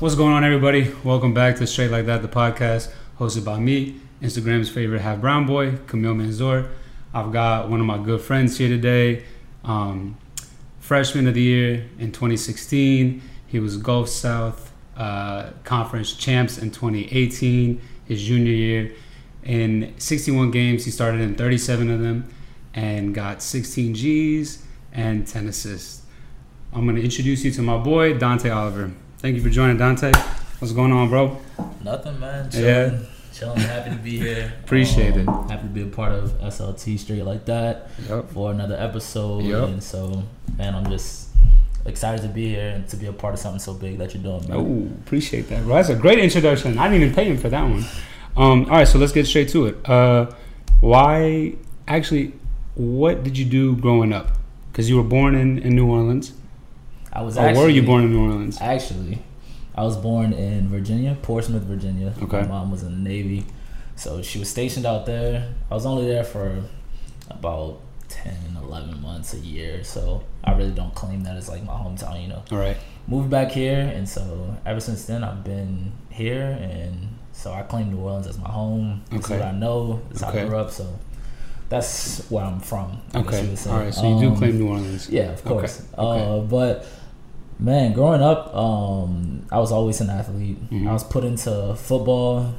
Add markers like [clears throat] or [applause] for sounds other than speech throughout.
What's going on, everybody? Welcome back to Straight Like That, the podcast hosted by me, Instagram's favorite half brown boy, Camille Manzor. I've got one of my good friends here today, um, freshman of the year in 2016. He was Gulf South uh, Conference champs in 2018, his junior year. In 61 games, he started in 37 of them and got 16 G's and 10 assists. I'm going to introduce you to my boy, Donté Oliver. Thank you for joining, Donté. What's going on, bro? Nothing, man. Chilling, Yeah. chilling. Happy to be here. [laughs] Appreciate it. Happy to be a part of SLT Straight Like That Yep. for another episode. Yep. And so, man, I'm just excited to be here and to be a part of something so big that you're doing, man. Oh, appreciate that, bro. That's a great introduction. I didn't even pay him for that one. Um, all right, so let's get straight to it. Uh, why, actually, what did you do growing up? Because you were born in, in New Orleans. I was Or actually, were you born in New Orleans? Actually, I was born in Virginia, Portsmouth, Virginia. Okay. My mom was in the Navy, so she was stationed out there. I was only there for about 10, 11 months, a year. So I really don't claim that as like my hometown, you know. All right. Moved back here, and so ever since then I've been here, and so I claim New Orleans as my home. It's Okay. what I know. It's how I grew up, so that's where I'm from. I guess you Okay. would say. All right. So you do Um, claim New Orleans. yeah, of Okay, course. okay. Uh, but man, growing up, um, I was always an athlete. Mhm. I was put into football,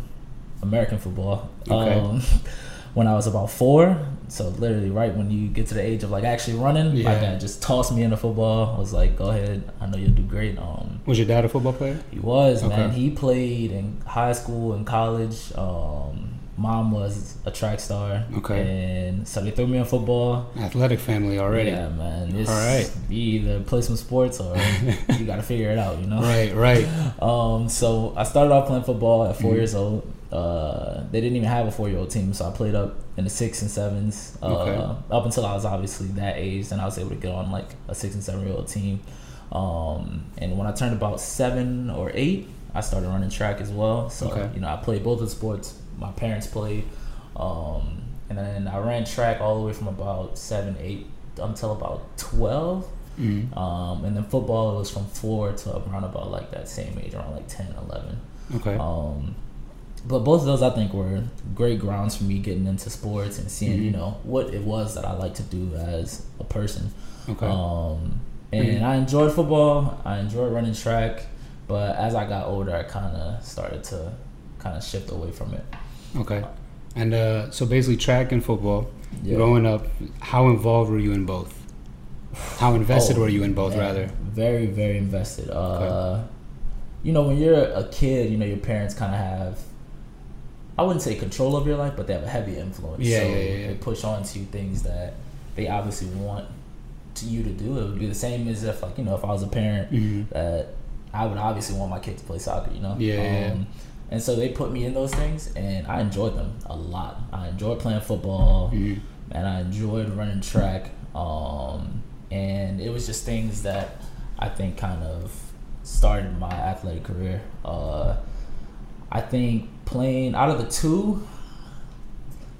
American football, Okay. um, [laughs] when I was about four. So literally, right when you get to the age of like actually running, my dad just tossed me into football. I was like, "Go ahead, I know you'll do great." Um, Was your dad a football player? he was man. He played in high school and college. Um, mom was a track star. Okay. and so they threw me in football. Athletic family already. Yeah, man. It's, All right. You either play some sports or [laughs] you got to figure it out, you know? Right. Right. [laughs] Um, so I started off playing football at 4 Mhm. years old. Uh, they didn't even have a four year old team, so I played up in the six and sevens. Uh, Okay. Up until I was obviously that age, and I was able to get on like a six and seven year old team. Um, and when I turned about seven or eight, I started running track as well. So Okay. you know, I played both of the sports. My parents played, um, and then I ran track all the way from about seven, eight until about twelve. Mhm. Um, and then football was from four to around about like that same age, around like 10, 11. Okay. Um, but both of those I think were great grounds for me getting into sports and seeing, you Mhm. know, what it was that I like to do as a person. Okay. Um, and Mhm. I enjoyed football. I enjoyed running track. But as I got older, I kind of started to kind of shift away from it. Okay. And uh, so basically, track and football. Yeah. Growing up, how involved were you in both? How invested Oh, were you in both, man, rather? Very, very invested. Uh, You know, when you're a kid, you know, your parents kind of have, I wouldn't say control of your life, but they have a heavy influence. Yeah, so yeah, yeah, yeah. They push on to you things that they obviously want to you to do. It would be the same as if, like, you know, if I was a parent Mhm. that I would obviously want my kid to play soccer, you know? Yeah, yeah, yeah. And so they put me in those things, and I enjoyed them a lot. I enjoyed playing football Mhm. and I enjoyed running track. Um, and it was just things that I think kind of started my athletic career. Uh, I think playing out of the two,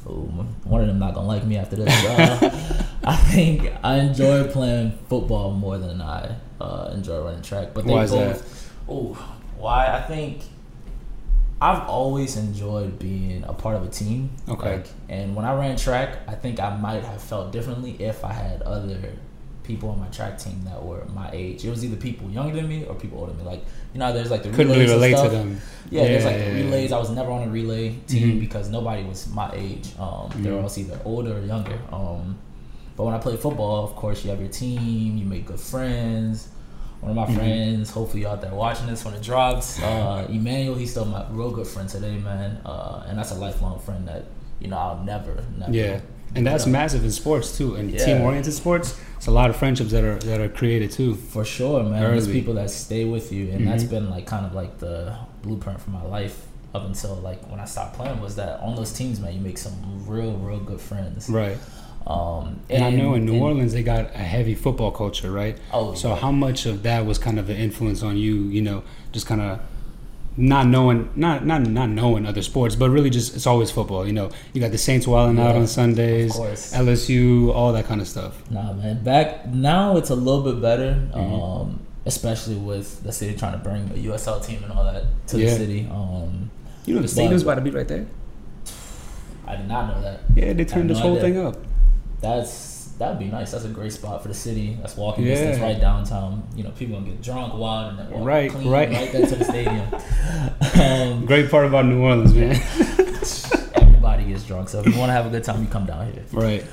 ooh, one of them not gonna like me after this. Uh, [laughs] I think I enjoy playing football more than I uh, enjoy running track. But they Why is both. Oh, why? I think I've always enjoyed being a part of a team. Okay. Like, and when I ran track, I think I might have felt differently if I had other people on my track team that were my age. It was either people younger than me or people older than me. Like, you know, there's like the Couldn't really relate to stuff. them. Yeah, there's like Yeah, the yeah, yeah. relays. I was never on a relay team Mhm. because nobody was my age. Um, They were Mhm. all either older or younger. Um, but when I played football, of course, you have your team. You make good friends. One of my Mhm. friends, hopefully y'all out there watching this when it drops. Uh, Emmanuel, he's still my real good friend today, man. Uh, and that's a lifelong friend that you know I'll never, never. Yeah, and that's Yeah. massive in sports too. and Yeah. team-oriented sports, it's a lot of friendships that are that are created too. For sure, man. There's people that stay with you, and that's Mhm. been like kind of like the blueprint for my life up until like when I stopped playing. Was that on those teams, man? You make some real, real good friends. Right. Um, And, I know in New and- Orleans they got a heavy football culture, right? Oh, So yeah. how much of that was kind of an influence on you? You know, just kind of not knowing, not not not knowing other sports, but really just it's always football. You know, you got the Saints wilding out on Sundays, of course. LSU, all that kind of stuff. Nah, man. Back now, it's a little bit better. Mm-hmm. Um, especially with the city trying to bring a USL team and all that to Yeah. the city. Um, You know the But- stadium's about to be right there. I did not know that. Yeah, they had turned this no whole idea. thing up. That's that'd be nice. That's a great spot for the city. That's walking distance right downtown. You know, people gonna get drunk, wild, and then walk Right, clean right. right there to the stadium. [laughs] um, Great part about New Orleans, man. [laughs] everybody gets drunk, so if you want to have a good time, you come down here. right.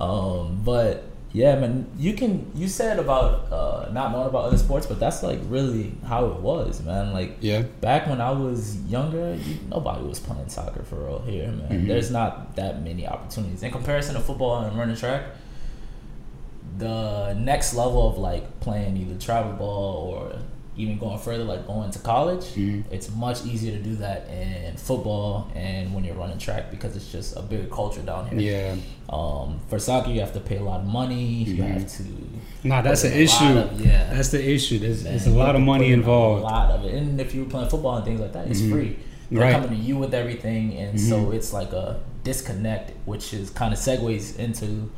Um, but yeah, man, you can. You said about uh, not knowing about other sports, but that's like really how it was, man. Like Yeah. back when I was younger, you, nobody was playing soccer for real here, man. Mhm. There's not that many opportunities in comparison to football and running track. The next level of like playing either travel ball or even going further, like going to college, Mhm. it's much easier to do that in football and when you're running track because it's just a bigger culture down here. Yeah. Um, for soccer, you have to pay a lot of money. You Mhm. have to. Nah, that's put the in a lot issue. of- yeah. That's the issue. There's, there's a lot of money involved. A lot of it, and if you were playing football and things like that, it's Mhm. free. They're Right. coming to you with everything, and so Mhm. it's like a disconnect, which is kind of segues into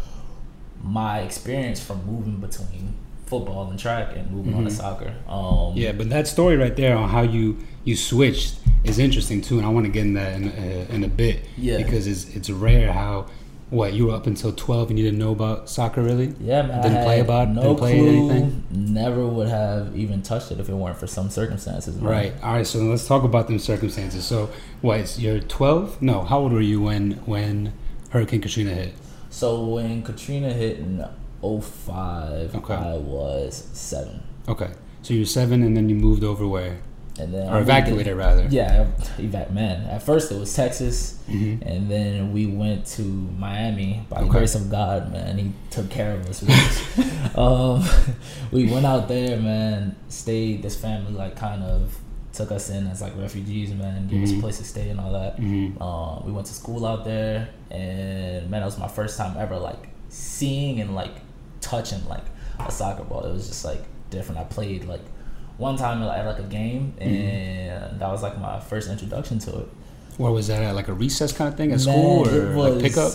my experience from moving between football and track and moving on to Mhm. soccer. Um, Yeah, but that story right there on how you you switched is interesting too, and I want to get in that in, uh, in a bit. Yeah. Because it's it's rare how what you were up until twelve and you didn't know about soccer really. Yeah, man. Didn't play about- no didn't play clue. anything? Never would have even touched it if it weren't for some circumstances. man. Right. All right. So let's talk about them circumstances. So what? You're twelve? No. How old were you when when Hurricane Katrina hit? So when Katrina hit 05, Okay. I was seven. Okay. So you were seven, and then you moved over where? And then Or evacuated rather. Yeah, evac man. At first it was Texas, hmm and then we went to Miami. By the grace of God, man, He took care of us. We, [laughs] um, [laughs] we went out there, man. Stayed. This family like kind of took us in as like refugees, man. Gave us Mhm. a place to stay and all that. hmm Uh, we went to school out there, and man, that was my first time ever like seeing and like touching like a soccer ball. It was just like different. I played like one time at like a game, Mm-hmm. and that was like my first introduction to it. Where was that at? Like a recess kind of thing at Man, school, it or like pickup?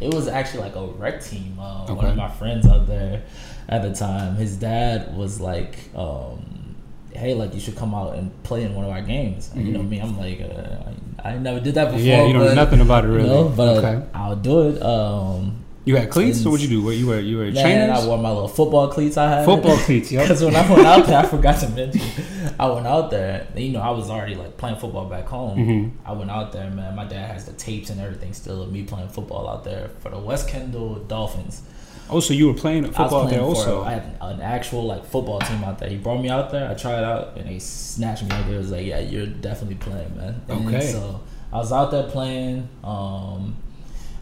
It was actually like a rec team. Uh, One of my friends out there at the time, his dad was like, um, "Hey, like you should come out and play in one of our games." And you know Mhm. me, I'm like, uh, I, I never did that before. Yeah, you don't know but, nothing about it you really. know, but okay. I'll do it. Um, You had cleats, or what'd you do? What you were you were man, trainers? I wore my little football cleats I had. Football cleats, yep. Because [laughs] when I went out there, I forgot to mention. I went out there. You know, I was already like playing football back home. Mhm. I went out there, man. My dad has the tapes and everything still of me playing football out there for the West Kendall Dolphins. Oh, so you were playing I was football out there playing for also? I had an actual like football team out there. He brought me out there. I tried out and they snatched me there. It was like, yeah, you're definitely playing, man. And Okay. so I was out there playing, um,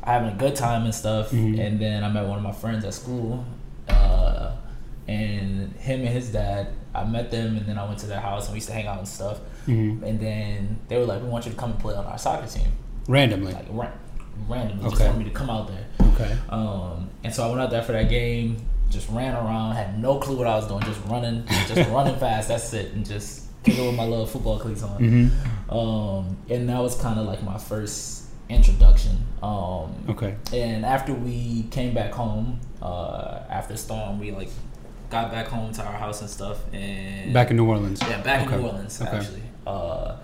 having a good time and stuff. Mhm. And then I met one of my friends at school, uh, and him and his dad. I met them, and then I went to their house and we used to hang out and stuff. Mhm. And then they were like, "We want you to come and play on our soccer team." Randomly. Like ra- randomly, just Okay. wanted me to come out there. Okay. Um, and so I went out there for that game, just ran around, had no clue what I was doing, just running, just [laughs] running fast. That's it, and just kicking with my little football cleats on. hmm Um, and that was kind of like my first introduction. Um, Okay. and after we came back home, uh, after storm, we like got back home to our house and stuff, and Back in New Orleans. yeah, back Okay. in New Orleans Okay. actually. Uh,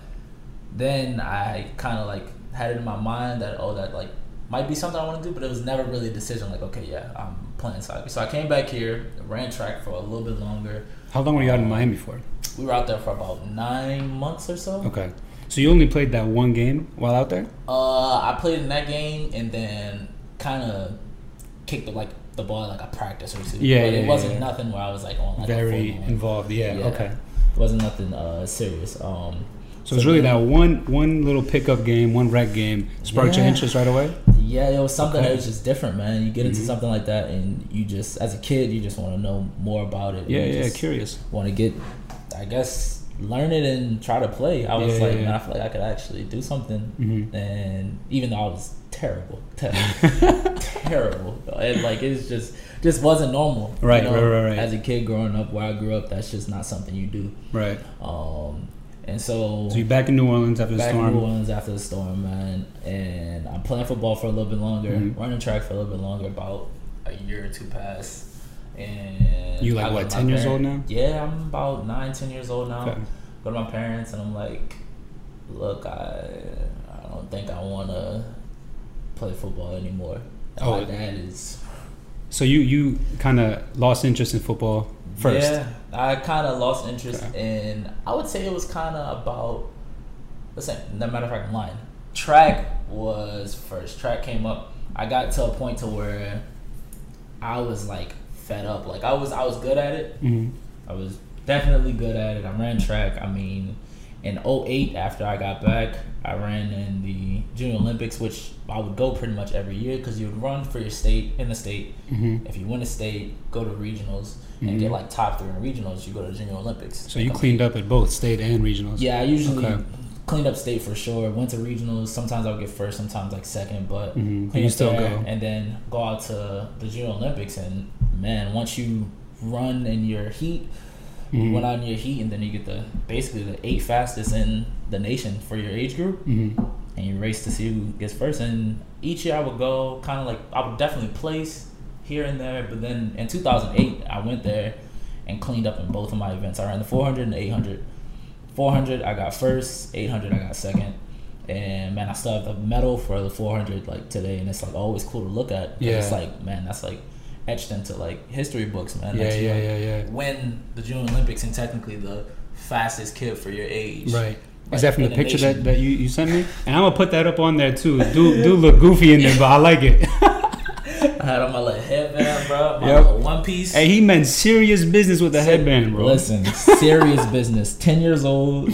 then I kind of like had it in my mind that oh that like might be something I want to do, but it was never really a decision. Like okay, yeah, I'm playing soccer. So I came back here, ran track for a little bit longer. How long were you out in Miami for? We were out there for about nine months or so. Okay. So you only played that one game while out there? Uh, I played in that game and then kind of kicked the, like the ball like a practice or two. Yeah, but yeah, it wasn't yeah. nothing where I was like on like Very involved. Yeah. Yeah. Okay. It wasn't nothing uh serious. Um, So it's really then- that one one little pickup game, one rec game sparked your interest right away. Yeah, it was something Okay. that was just different, man. You get into Mhm. something like that, and you just, as a kid, you just want to know more about it. Yeah, yeah, curious. Want to get, I guess, learn it and try to play. I was Yeah, like, yeah, man. I feel like I could actually do something. Mhm. And even though I was terrible, [laughs] [laughs] terrible, terrible, and like it's just, just wasn't normal. you Right, know? right, right, right. As a kid growing up, where I grew up, that's just not something you do. Right. Um, and so So you're back in New Orleans after the back in storm. New Orleans after the storm, man, and I'm playing football for a little bit longer, Mhm. running track for a little bit longer, about a year or two past, And You like, I what, 10 my years old now? Yeah, I'm about nine, ten years old now. Okay. Go to my parents and I'm like, look, I I don't think I want to play football anymore. And Oh. my dad is So you you kind of lost interest in football first. Yeah, I kind of lost interest Okay. in. I would say it was kind of about. Listen, no matter if I'm lying. Track was first. Track came up. I got to a point to where I was like fed up. Like I was, I was good at it. hmm I was definitely good at it. I ran track. I mean, in 08, after I got back, I ran in the Junior Olympics, which I would go pretty much every year because you would run for your state in the state. hmm If you win a state, go to regionals and Mhm. get like top three in regionals, you go to Junior Olympics. So you cleaned up at both state and regionals. Yeah, I usually Okay. cleaned up state for sure. Went to regionals. Sometimes I would get first, sometimes like second, but Mhm. You still go. and then go out to the Junior Olympics. And man, once you run in your heat, you Mhm. went out in your heat, and then you get the basically the eight fastest in the nation for your age group, hmm and you race to see who gets first. And each year I would go, kind of like I would definitely place here and there. But then in 2008, I went there and cleaned up in both of my events. I ran the 400 and the 800. 400, I got first. 800, I got second. And man, I still have the medal for the 400 like today, and it's like always cool to look at. 'cause It's like man, that's like etched into like history books, man. Yeah, yeah, like, yeah, yeah. Win the Junior Olympics and technically the fastest kid for your age. Right. Like, Is that from the the picture nation. that, that you, you sent me? And I'm gonna put that up on there too. Do do look goofy in there, but I like it. [laughs] I had on my little headband, bro. My Yep. little one piece. hey, he meant serious business with the headband, bro. Listen, serious [laughs] business. Ten years old,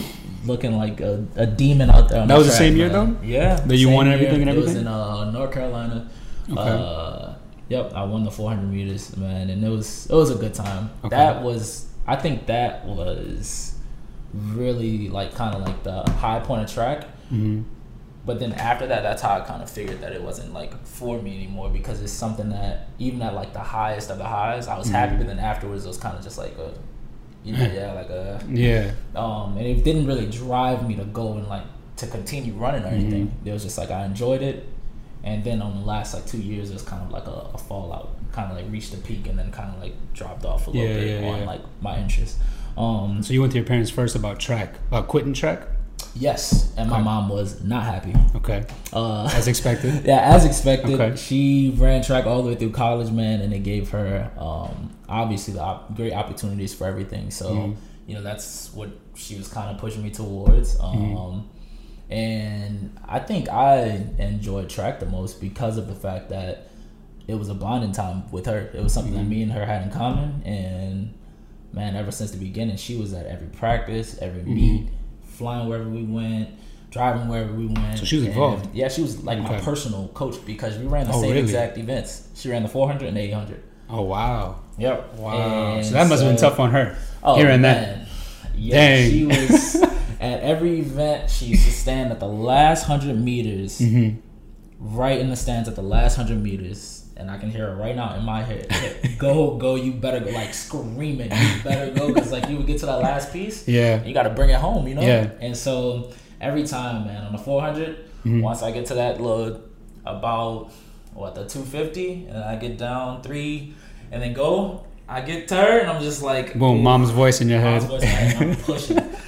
looking like a, a demon out there. On That was the track, same year, man. Yeah. That you won year. everything and It was in uh, North Carolina. Okay. Uh, yep, I won the 400 meters, man, and it was it was a good time. Okay. That was, I think that was really like kind of like the high point of track. hmm But then after that, that's how I kind of figured that it wasn't like for me anymore because it's something that even at like the highest of the highs, I was happy. Mhm. But then afterwards, it was kind of just like a, you know, yeah, like a, Yeah. um, and it didn't really drive me to go and like to continue running or anything. Mm-hmm. It was just like I enjoyed it, and then on the last like two years, it's kind of like a, a fallout. Kind of like reached the peak and then kind of like dropped off a little Yeah, bit yeah, on yeah. like my interest. Um, So you went to your parents first about track, about quitting track. yes, and my Okay. mom was not happy. Okay, Uh, [laughs] as expected. Yeah, as expected. Okay. She ran track all the way through college, man, and it gave her um, obviously the op- great opportunities for everything. So Mhm. you know that's what she was kind of pushing me towards. Um, Mhm. And I think I enjoyed track the most because of the fact that it was a bonding time with her. It was something that Mhm. me and her had in common, and man, ever since the beginning, she was at every practice, every Mm-hmm. meet, flying wherever we went, driving wherever we went. So she was And, involved? Yeah, she was like my personal coach because we ran the Oh, same really? exact events. She ran the 400 and 800. Oh wow, Yep. wow. And so that must have been tough on her. Oh, hearing that. Yeah, Dang. she was [laughs] at every event. She used to stand at the last hundred meters, hmm right in the stands at the last hundred meters, and I can hear her right now in my head. [laughs] go, go! You better go! Like screaming, you better go! Because like you would get to that last piece, Yeah. you got to bring it home, you know. Yeah. And so every time, man, on the 400, Mhm. once I get to that little about what the 250, and I get down three, and then go, I get to her, and I'm just like, Boom, mom's voice in your head. I'm pushing. [laughs]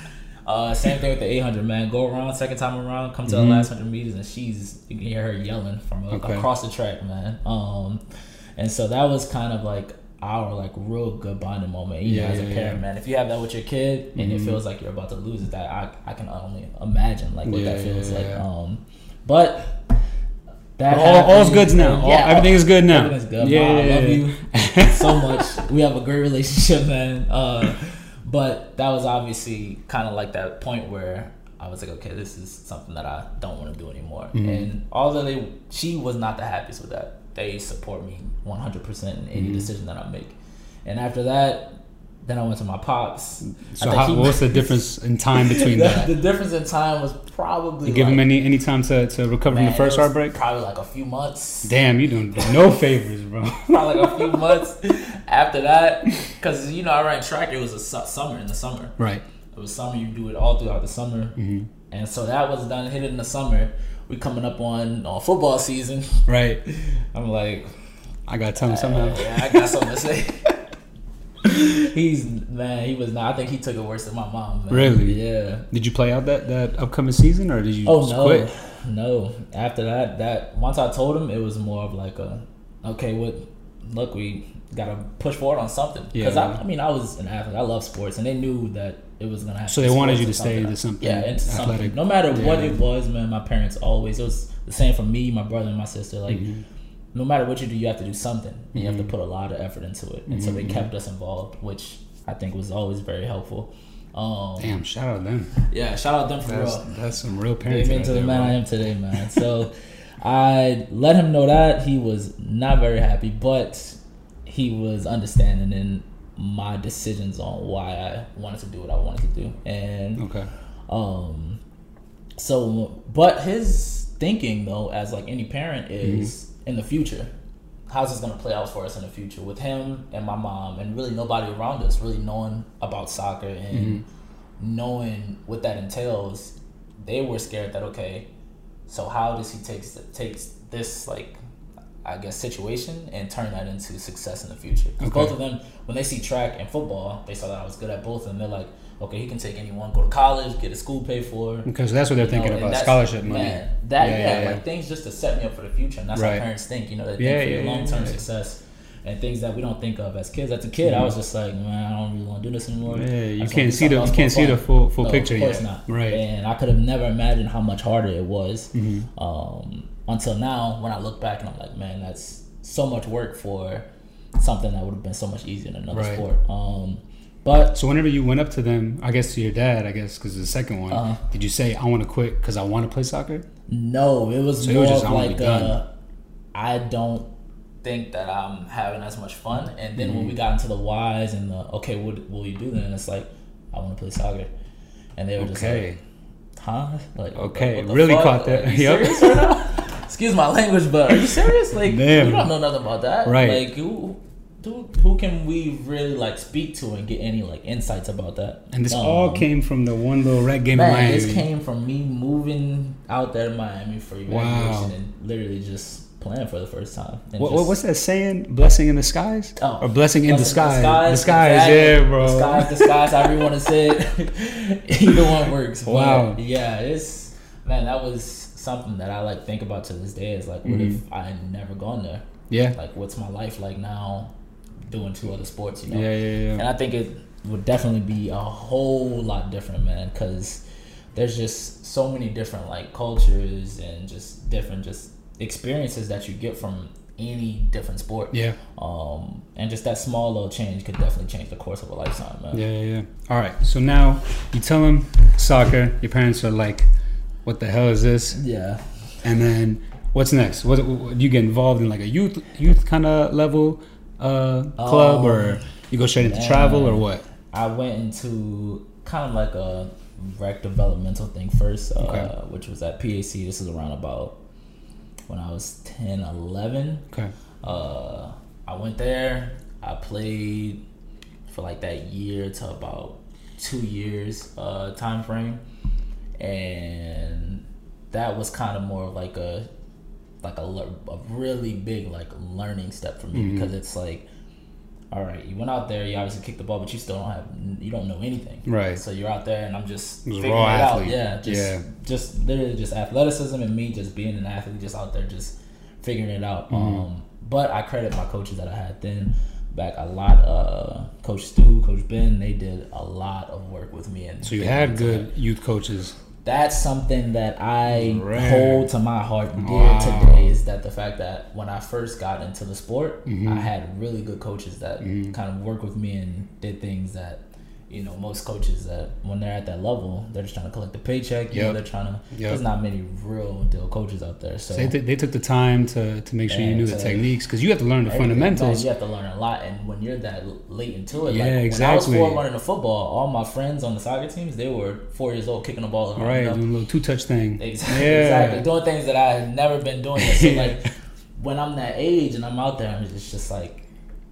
Uh, same thing with the 800, man. Go around, second time around, come to Mhm. the last 100 meters, and she's, you can hear her yelling from a, Okay. across the track, man. Um, and so that was kind of like our like real good bonding moment. You Yeah, know, as a yeah, parent, yeah. man. If you have that with your kid and it Mhm. feels like you're about to lose it, that I, I can only imagine like what Yeah, that feels yeah, like. yeah. Um, but that all, all's good now. All, everything is good now. Everything's good. Yeah, Mom, I yeah, love yeah. you so much. We have a great relationship, man. Uh, but that was obviously kind of like that point where I was like, okay, this is something that I don't want to do anymore. Mhm. And although they, she was not the happiest with that. They support me 100% in any Mhm. decision that I make. And after that, then I went to my pops. So how, he- what's the [laughs] difference in time between the, that? the difference in time was probably You give like, him any any time to, to recover man, from the first heartbreak? Probably like a few months. Damn, you doing no favors, bro. [laughs] probably like a few months after that because you know i ran track it was a su- summer in the summer right. it was summer you do it all throughout the summer hmm and so that was done hit it in the summer we coming up on on football season Right. [laughs] i'm like I gotta tell him somehow. yeah i got something to say [laughs] He's man, he was not. I think he took it worse than my mom. Man. Really? Yeah. Did you play out that that upcoming season, or did you Oh just no, quit? no. After that, that once I told him, it was more of like a, okay, what? Look, we gotta push forward on something. Because Yeah. I, I mean, I was an athlete. I love sports, and they knew that it was gonna happen. So they wanted you to stay into something Yeah, into something. No matter what it was, man. My parents always. It was the same for me, my brother, and my sister. Like. Mhm. No matter what you do, you have to do something. You have Mhm. to put a lot of effort into it, and so they Mhm. kept us involved, which I think was always very helpful. Um, Damn, shout out them. yeah, shout out them for That's real. that's some real parenting. me right into the man. I am today, man. So I let him know that he was not very happy, but he was understanding in my decisions on why I wanted to do what I wanted to do, and Okay. um, so but his thinking though, as like any parent, is Mm-hmm. In the future. How's this gonna play out for us in the future with him and my mom and really nobody around us really knowing about soccer and Mm-hmm. knowing what that entails? They were scared that okay, so how does he takes takes this like I guess situation and turn that into success in the future? 'Cause Okay. both of them, when they see track and football, they saw that I was good at both, and they're like, okay, he can take anyone, go to college, get his school paid for. Because that's what they're You thinking know, about scholarship money. Man, that Yeah, yeah, yeah, like things just to set me up for the future, and that's Right. how parents think. You know, they think for long term success. And things that we don't think of as kids. As a kid, I was just like, man, I don't really want to do this anymore. Yeah, you can't see the you can't see the full full No, picture of course yet. not. Right. And I could have never imagined how much harder it was Mhm. um, until now when I look back and I'm like, man, that's so much work for something that would have been so much easier in another Right. sport. Um, but So whenever you went up to them, I guess to your dad, I guess because the second one, Uh-huh. did you say I want to quit because I want to play soccer? no, it was So it more was just, like uh, I don't think that I'm having as much fun. And then when we Mm-hmm. got into the whys and the okay, what will you do then? It's like I want to play soccer, and they were just Okay. like, huh? Like Okay, really fuck? caught that. [laughs] Like, Yep. right? Excuse my language, but are you serious? Like Damn. you don't know nothing about that, Right. Like who, who, who can we really like speak to and get any like insights about that? And this all Um, came from the one little red game in Man, Miami. this came from me moving out there to Miami for graduation Wow. and literally just playing for the first time. What, just, what's that saying? Blessing in disguise Oh, or blessing in Blessing disguise? Disguise, exactly. yeah, bro. Disguise, disguise, however you want to say it. [laughs] Either one works. But, Wow. yeah, it's man, that was something that I like think about to this day. Is like, what Mm-hmm. if I had never gone there? Yeah, Like, what's my life like now, doing two other sports? You know. yeah, yeah, yeah. And I think it would definitely be a whole lot different, man, because there's just so many different like cultures and just different just experiences that you get from any different sport. Yeah, Um, and just that small little change could definitely change the course of a lifetime, man. yeah, yeah, yeah. All right, so now you tell them soccer. Your parents are like, "What the hell is this?" Yeah. And then what's next? What, what do you get involved in like a youth youth kind of level uh, club, Um, or you go straight into travel, or what? I went into kind of like a rec developmental thing first, uh, Okay. which was at PAC. This is around about when I was 10, 11. Okay. Uh, I went there. I played for like that year to about two years uh, time frame, and that was kind of more of like a like a, a really big like learning step for me Mhm. because it's like all right you went out there you obviously kicked the ball but you still don't have you don't know anything Right. so you're out there and i'm just figuring it out yeah just Yeah. just literally just athleticism and me just being an athlete just out there just figuring it out Mm-hmm. um but i credit my coaches that i had then back a lot uh coach stu coach ben they did a lot of work with me and So you had good youth coaches. That's something that I Rare. hold to my heart dear Wow. today is that the fact that when I first got into the sport, Mhm. I had really good coaches that Mhm. kind of worked with me and did things that, you know, most coaches that when they're at that level, they're just trying to collect the paycheck. You know, they're trying to. Yep. There's not many real deal coaches out there, so. So they, they took the time to, to make sure you knew the techniques because you have to learn the fundamentals. you have to learn a lot, and when you're that late into it, Yeah, like when I was four running the football, all my friends on the soccer teams, they were four years old kicking the ball around. Right, doing a little two touch thing. Exactly, Yeah. [laughs] exactly. Doing things that I had never been doing. So [laughs] like when I'm that age and I'm out there, just, just like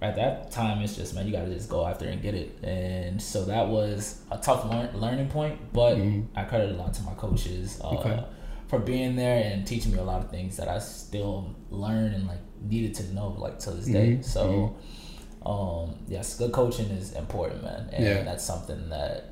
at that time it's just man, you gotta just go after and get it. And so that was a tough learn, learning point, but Mhm. I credit a lot to my coaches uh, Okay. for being there and teaching me a lot of things that I still learn and like needed to know like to this day. Mhm, So. um, yes, good coaching is important, man, and Yeah. that's something that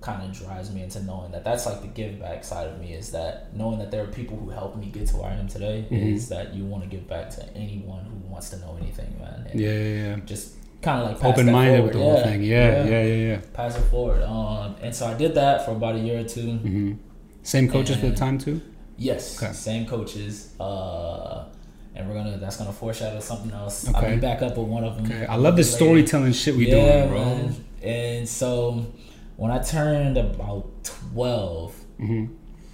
kind of drives me into knowing that that's like the give back side of me is that knowing that there are people who helped me get to where I am today Mhm. is that you want to give back to anyone who wants to know anything, man. Yeah, yeah, yeah. Just kind of like Open minded with the whole thing. Yeah, yeah, yeah, yeah. Pass it forward. Um, and so I did that for about a year or two. hmm Same coaches for the time too. Yes, Okay. same coaches. Uh, and we're gonna that's gonna foreshadow something else. I'll Okay. be back up with one of them. Okay, I love the storytelling shit we yeah, doing, bro. man. And so when I turned about twelve, hmm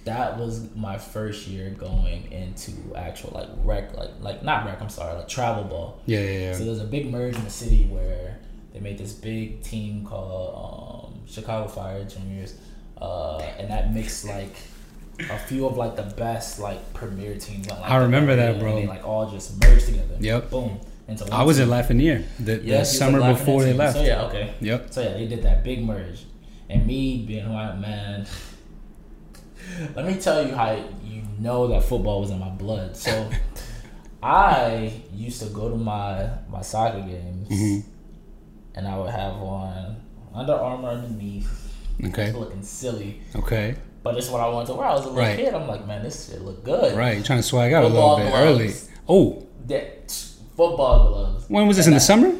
that was my first year going into actual like rec, like like not rec. I'm sorry, like travel ball. Yeah, yeah, yeah. So there's a big merge in the city where they made this big team called um, Chicago Fire Juniors, uh, and that mixed like a few of like the best like premier teams. On, like, I remember that, bro. They like all just merged together. Yep. Boom. Into I was at team. Lafreniere the, the Yes, you was summer before they team. left. So yeah, okay. Yep. So yeah, they did that big merge, and me being white man. [sighs] Let me tell you how you know that football was in my blood. So, [laughs] I used to go to my my soccer games, Mhm. and I would have on Under Armour underneath, Okay. looking silly. Okay. But it's what I wanted to wear. I was a little Right. kid. I'm like, man, this shit look good. Right. You're trying to swag out a little bit gloves. early. Oh, That football gloves. when was this in the summer?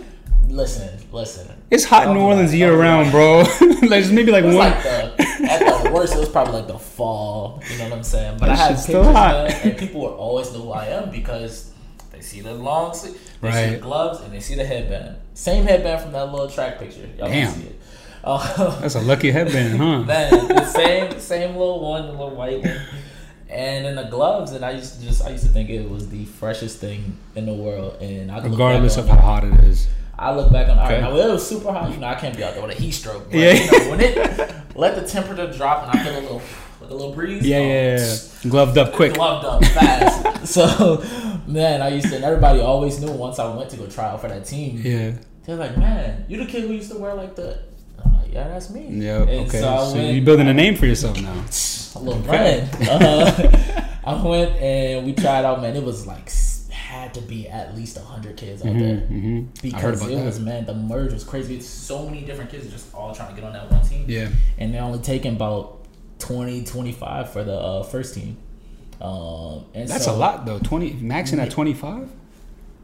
Listen, listen. It's hot in New Orleans year round, bro. [laughs] like there's maybe like one. like the at the worst, it was probably like the fall. You know what I'm saying? But That I had pictures, still hot. man, and people would always know who I am because they see the long sleeve, they see the gloves, and they see the headband. Same headband from that little track picture. Y'all Damn. can see it. Uh, That's a lucky headband, [laughs] huh? man, the same same little one, the little white one. And then the gloves, and I used to just I used to think it was the freshest thing in the world. And I could look back Regardless of how hot it is. I look back on all right, Okay. now it was super hot. You know, I can't be out there with a heat stroke. But, Yeah. you know, when it let the temperature drop and I feel a little like a little breeze. Yeah, oh, yeah, yeah. Gloved up quick. Gloved up fast. [laughs] so, man, I used to. And everybody always knew once I went to go try out for that team. Yeah. They're like, "Man, you the kid who used to wear like the." Like, "Yeah, that's me." Yeah. Okay. So, So, you're building a name for yourself now. a little Okay. run. Uh, [laughs] I went and we tried out, man. It was like had to be at least hundred kids out there Mm-hmm. because I it that. was man. The merge was crazy. It's so many different kids just all trying to get on that one team, Yeah. and they're only taking about 20, 25 for the uh, first team. Um, and That's so a lot though. Twenty maxing at twenty five.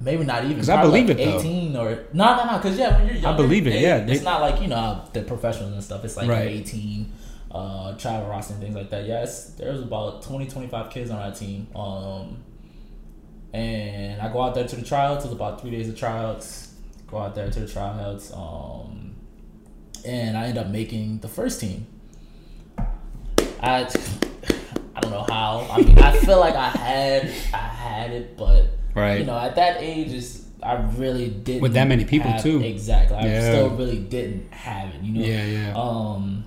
Maybe not even. 'Cause I believe like it, though. Eighteen or no, no, no. Because yeah, when you're younger, believe it, yeah, it's they- not like you know the professionals and stuff. It's like Right. eighteen, uh, child roster and things like that. Yes, there's about 20, 25 kids on our team. Um, and I go out there to the tryouts. It's about three days of tryouts. Go out there to the tryouts. Um, and I end up making the first team. I [sighs] I don't know how. I mean, I feel like I had I had it, but Right. you know, at that age, is I really didn't With that many people, have- too. Exactly, I Yeah. still really didn't have it. You know. Yeah, yeah. Um,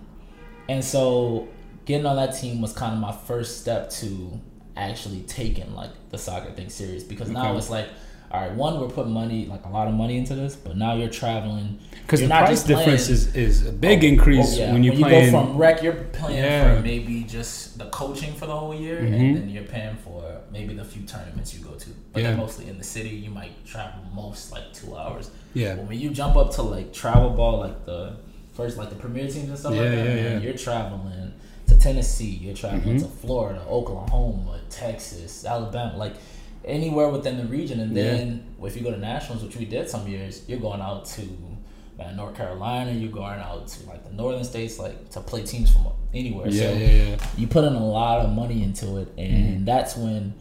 and so getting on that team was kind of my first step to actually taking like the soccer thing serious because now it's like. All right, one, we're putting money, like a lot of money into this, but now you're traveling. Because the not price just difference is, is a big Oh, increase oh, yeah. when you're you playing. go from rec, you're playing Yeah. for maybe just the coaching for the whole year, Mhm. and then you're paying for maybe the few tournaments you go to. But Yeah. they're mostly in the city. You might travel most like two hours. yeah. But when you jump up to like travel ball, like the first, like the premier teams and stuff like that, man, yeah. you're traveling to Tennessee, you're traveling Mhm. to Florida, Oklahoma, Texas, Alabama, like anywhere within the region. And Yeah. then if you go to nationals, which we did some years, you're going out to man, North Carolina, you're going out to like the northern states, like to play teams from anywhere. Yeah, so yeah, yeah. you put in a lot of money into it, and Mhm. that's when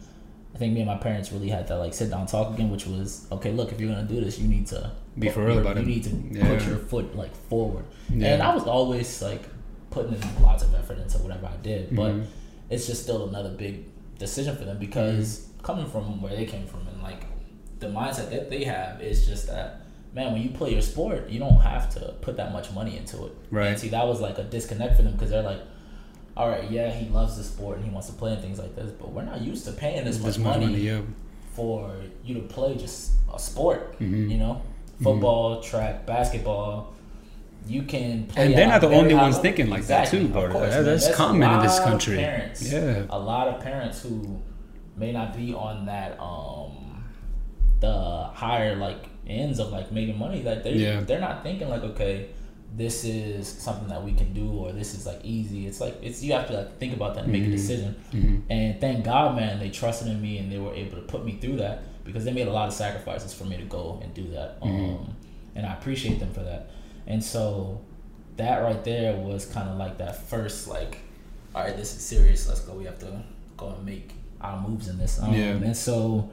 I think me and my parents really had to like sit down and talk again, which was okay. Look, if you're gonna do this, you need to Be for real you about it. need to Yeah. put your foot like forward. Yeah. And I was always like putting in lots of effort into whatever I did, but Mhm. it's just still another big decision for them because Mm-hmm. coming from where they came from and like the mindset that they have is just that man when you play your sport you don't have to put that much money into it Right. and see that was like a disconnect for them because they're like all right yeah he loves the sport and he wants to play and things like this but we're not used to paying this much This much money, money, yeah. for you to play just a sport Mhm. you know football track basketball you can play And they're not the only ones thinking like that, too, Exactly, bro. of course, That- man. that's common in this country. parents, Yeah. a lot of parents who may not be on that um the higher like ends of like making money. Like they Yeah. they're not thinking like okay, this is something that we can do or this is like easy. It's like it's you have to like think about that and make a Mhm. decision. Mhm. And thank God, man, they trusted in me and they were able to put me through that because they made a lot of sacrifices for me to go and do that. Mhm. Um, and I appreciate them for that. And so that right there was kind of like that first like, all right, this is serious. Let's go. We have to go and make our moves in this. Um, Yeah. And so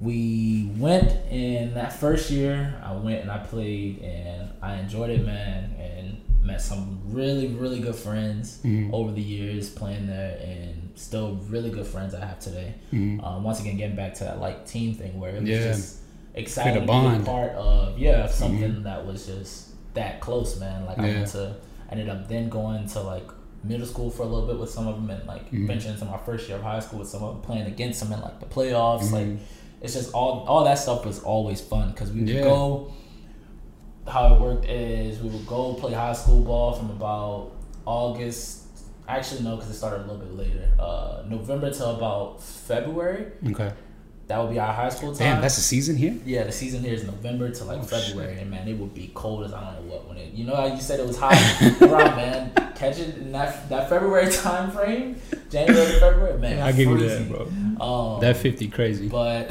we went in that first year. I went and I played and I enjoyed it, man, and met some really really good friends Mhm. over the years playing there, and still really good friends I have today. Mhm. Um, once again, getting back to that like team thing where it was Yeah. just exciting to be a part of, yeah, of something Mhm. that was just that close, man. Like I went to, I ended up then going to like middle school for a little bit with some of them, and like Mhm. venturing into my first year of high school with some of them, playing against them in like the playoffs. Like Mhm. it's just all all that stuff was always fun because we would Yeah. go. How it worked is we would go play high school ball from about August. Actually, no, because it started a little bit later. Uh, November till about February. Okay. That would be our high school time. Damn, that's the season here. yeah. The season here is November to like Oh, February, and man, it would be cold as I don't know what when it. You know how you said it was hot, [laughs] around man. Catch it in that that February [laughs] time frame, January to February, man. [laughs] I give you that, bro. Um, That fifty crazy. but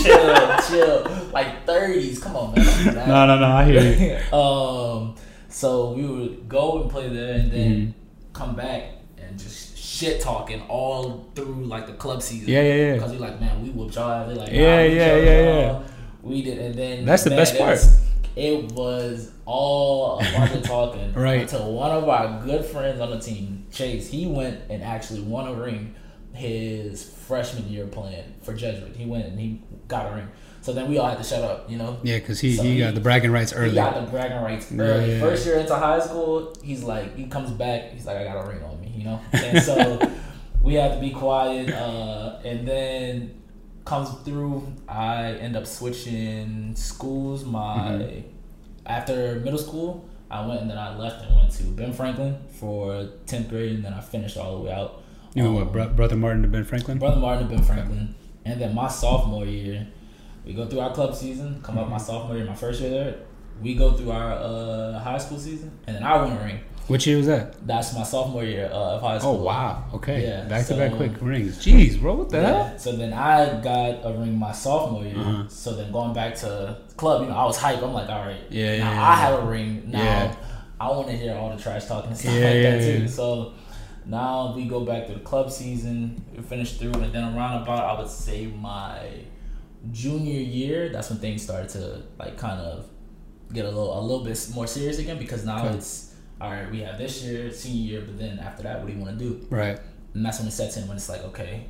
chill, chill, like thirties. Come on, man. don't do that. No, no, no. I hear you. um, so we would go and play there, and then Mhm. come back and just shit talking all through like the club season. Yeah, yeah, yeah. Because we like, man, we whooped y'all. ass. They like, nah, Yeah, we yeah, killed yeah, y'all. We did, and then That's the man, best it part. was- it was all a bunch of talking. [laughs] Right. Until one of our good friends on the team, Chase, he went and actually won a ring his freshman year playing for Jesuit. He went and he got a ring. So then we all had to shut up, you know. Yeah, because he, So he he- got the bragging rights early. He early. got the bragging rights Yeah, early. yeah. First year into high school, he's like, he comes back, he's like, I got a ring on me, you know? And so [laughs] we had to be quiet. Uh, and then comes through, I end up switching schools. My Mm-hmm. After middle school, I went and then I left and went to Ben Franklin for 10th grade, and then I finished all the way out. You know Um, what, Bro- brother Martin to Ben Franklin? Brother Martin and Ben Franklin. And then my sophomore year, we go through our club season, come up my sophomore year, my first year there. We go through our uh, high school season, and then I win a ring. Which year was that? That's my sophomore year uh, of high Oh wow. Okay. Yeah, back to back quick rings. Jeez, bro, what the hell? So then I got a ring my sophomore year. Uh-huh. So then going back to club, you know, I was hype. I'm like, all right, Yeah, now yeah, I yeah. have a ring. Now Yeah. I want to hear all the trash talking and stuff Yeah, like yeah, that too. yeah. So now we go back to the club season. We finish through, and then around about I would say my junior year. That's when things started to like kind of get a little a little bit more serious again because now Okay. it's all right. We have this year, senior year, but then after that, what do you want to do? Right. And that's when it sets in when it's like, okay,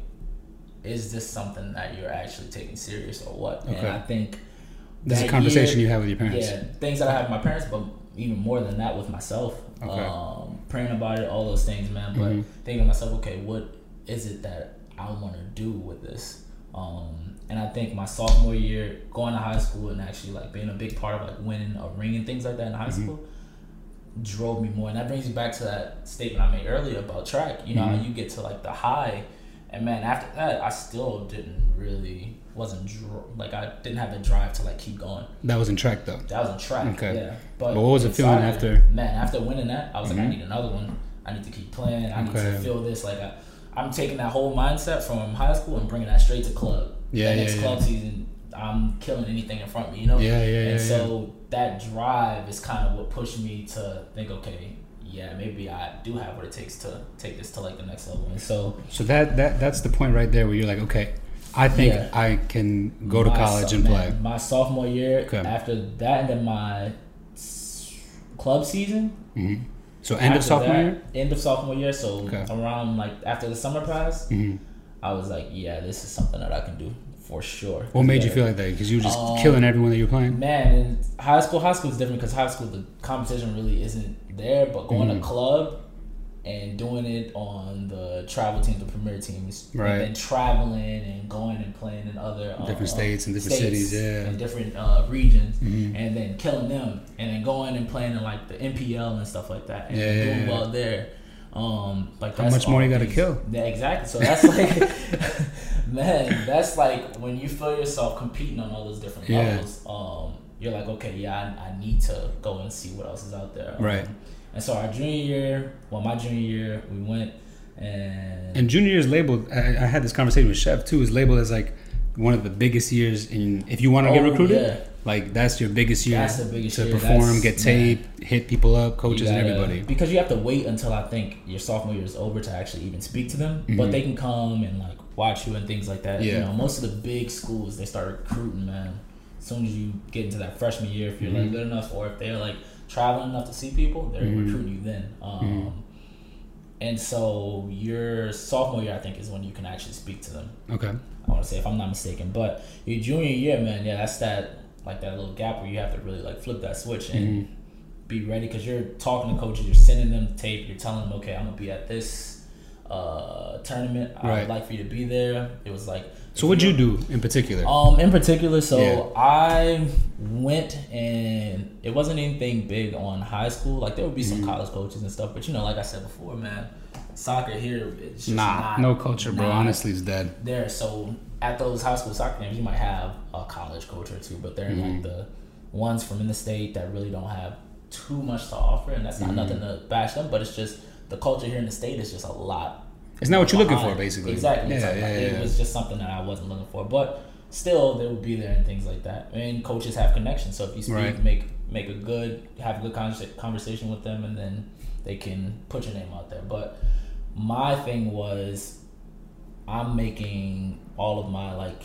is this something that you're actually taking serious or what? And Okay. I think This is a conversation year- you have with your parents. Yeah, things that I have with my parents, but even more than that with myself. Okay. Um, praying about it, all those things, man. But Mhm. thinking to myself, okay, what is it that I want to do with this? Um, and I think my sophomore year, going to high school and actually like being a big part of like winning a ring and things like that in high Mhm. school drove me more. And that brings me back to that statement I made earlier about track. You know, how Mhm. you get to like the high, and man, after that, I still didn't really wasn't dr- like I didn't have the drive to like keep going. That was in track though. That was a track. Okay. Yeah. But, But what was it feeling after- Man, after winning that, I was like, I Mhm. need another one. I need to keep playing. I need to feel this. Like I, I'm taking that whole mindset from high school and bringing that straight to club. Yeah, yeah, next yeah. club season, I'm killing anything in front of me. You know. Yeah, yeah, yeah. And yeah. so that drive is kind of what pushed me to think, okay, yeah, maybe I do have what it takes to take this to like the next level. And so So that that that's the point right there where you're like, okay, I think Yeah. I can go to my college so- and man, play. My sophomore year, Okay. after that, and then my s- club season. hmm So end of sophomore that, year. End of sophomore year. So Okay. around like after the summer pass, hmm I was like, yeah, this is something that I can do for sure. What made you feel like that? Because you were just Um, killing everyone that you were playing. Man, high school, high school is different because high school the competition really isn't there. But going Mhm. to club and doing it on the travel teams, the premier teams, Right. and then traveling and going and playing in other uh, Different states and different states cities, yeah. and different uh, regions, Mhm. and then killing them, and then going and playing in like the NPL and stuff like that, and Yeah, doing yeah. well there. Um, like How much more you gotta kill? Yeah, exactly. So that's like, [laughs] [laughs] man, that's like when you feel yourself competing on all those different Yeah. levels. Um, you're like, okay, yeah, I, I need to go and see what else is out there. Um, Right. And so our junior year, well, my junior year, we went and, And junior year is labeled. I, I had this conversation with Chef too. Is labeled as like one of the biggest years in if you want to get Oh, recruited. yeah. Like that's your biggest year That's the biggest to year. perform, That's- get tape, hit people up, coaches, and gotta- everybody. Because you have to wait until I think your sophomore year is over to actually even speak to them. But they can come and like watch you and things like that. You Mm-hmm. Know, most of the big schools they start recruiting, man. As soon as you get into that freshman year, if you're Mm-hmm. like good enough, or if they're like traveling enough to see people, they're recruiting you then. Um, Mm-hmm. And so your sophomore year, I think, is when you can actually speak to them. Okay. I want to say, if I'm not mistaken. But your junior year, man, yeah, that's that like that little gap where you have to really like flip that switch and Mm-hmm. be ready because you're talking to coaches, you're sending them tape, you're telling them, okay, I'm gonna be at this uh, tournament. I'd like for you to be there. It was like. So what'd you do in particular? Um, in particular, so Yeah. I went and it wasn't anything big on high school. Like there would be some Mm-hmm. college coaches and stuff, but you know, like I said before, man, soccer here it's just nah, not, no culture, bro. Honestly, it's dead. there. So at those high school soccer games, you might have a college coach or two, but they're Mm-hmm. like the ones from in the state that really don't have too much to offer, and that's not Mm-hmm. nothing to bash them, but it's just the culture here in the state is just a lot. It's not what you're looking for, basically. Exactly. Yeah, like- yeah, It was just something that I wasn't looking for, but still, they would be there and things like that. And coaches have connections, so if you speak, Right. make make a good, have a good conversa- conversation with them, and then they can put your name out there. But my thing was, I'm making all of my like,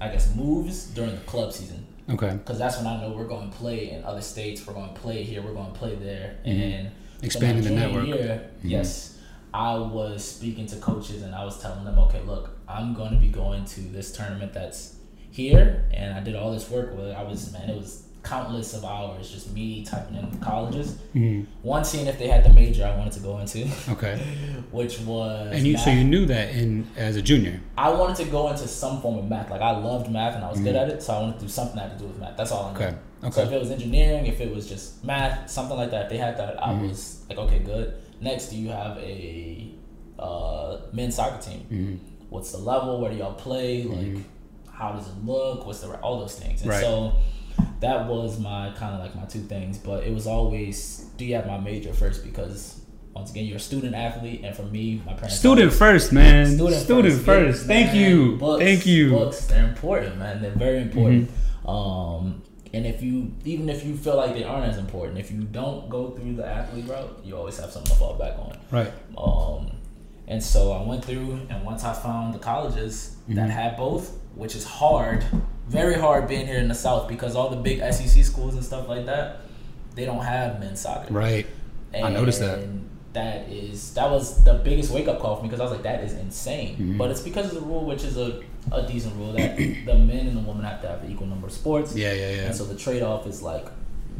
I guess moves during the club season Okay. because that's when I know we're going to play in other states. We're going to play here. We're going to play there, and Mm-hmm. Expanding my the junior network. Mm-hmm. Yes, I was speaking to coaches and I was telling them, okay, look, I'm going to be going to this tournament that's here, and I did all this work with. it. I was man, it was countless of hours just me typing in colleges. Mhm. One seeing if they had the major I wanted to go into, Okay. [laughs] which was And you, so you knew that in as a junior. I wanted to go into some form of math. Like I loved math and I was good at it, so I wanted to do something that had to do with math. That's all I knew. Mm-hmm. Okay. So if it was engineering, if it was just math, something like that, if they had that, I Mm-hmm. was like, okay, good. Next, do you have a uh, men's soccer team? Mm-hmm. What's the level? Where do y'all play? Like, how does it look? What's the all those things? And Right. so that was my kind of like my two things. But it was always, do you have my major first? Because once again, you're a student athlete, and for me, my parents Student always- first, man. Student, Student, first. first. Thank man. you. Books, Thank you. Mm-hmm. Books, they're important, man. They're very important. Um, and if you, even if you feel like they aren't as important, if you don't go through the athlete route, you always have something to fall back on. Right. Um, and so I went through, and once I found the colleges Mm-hmm. that had both, which is hard, very hard being here in the South because all the big SEC schools and stuff like that, they don't have men's soccer. Right. And I noticed that. That is that was the biggest wake up call for me because I was like, that is insane. Mm-hmm. But it's because of the rule, which is a, a decent rule that [clears throat] the men and the women have to have an equal number of sports. Yeah, yeah, yeah. And so the trade off is like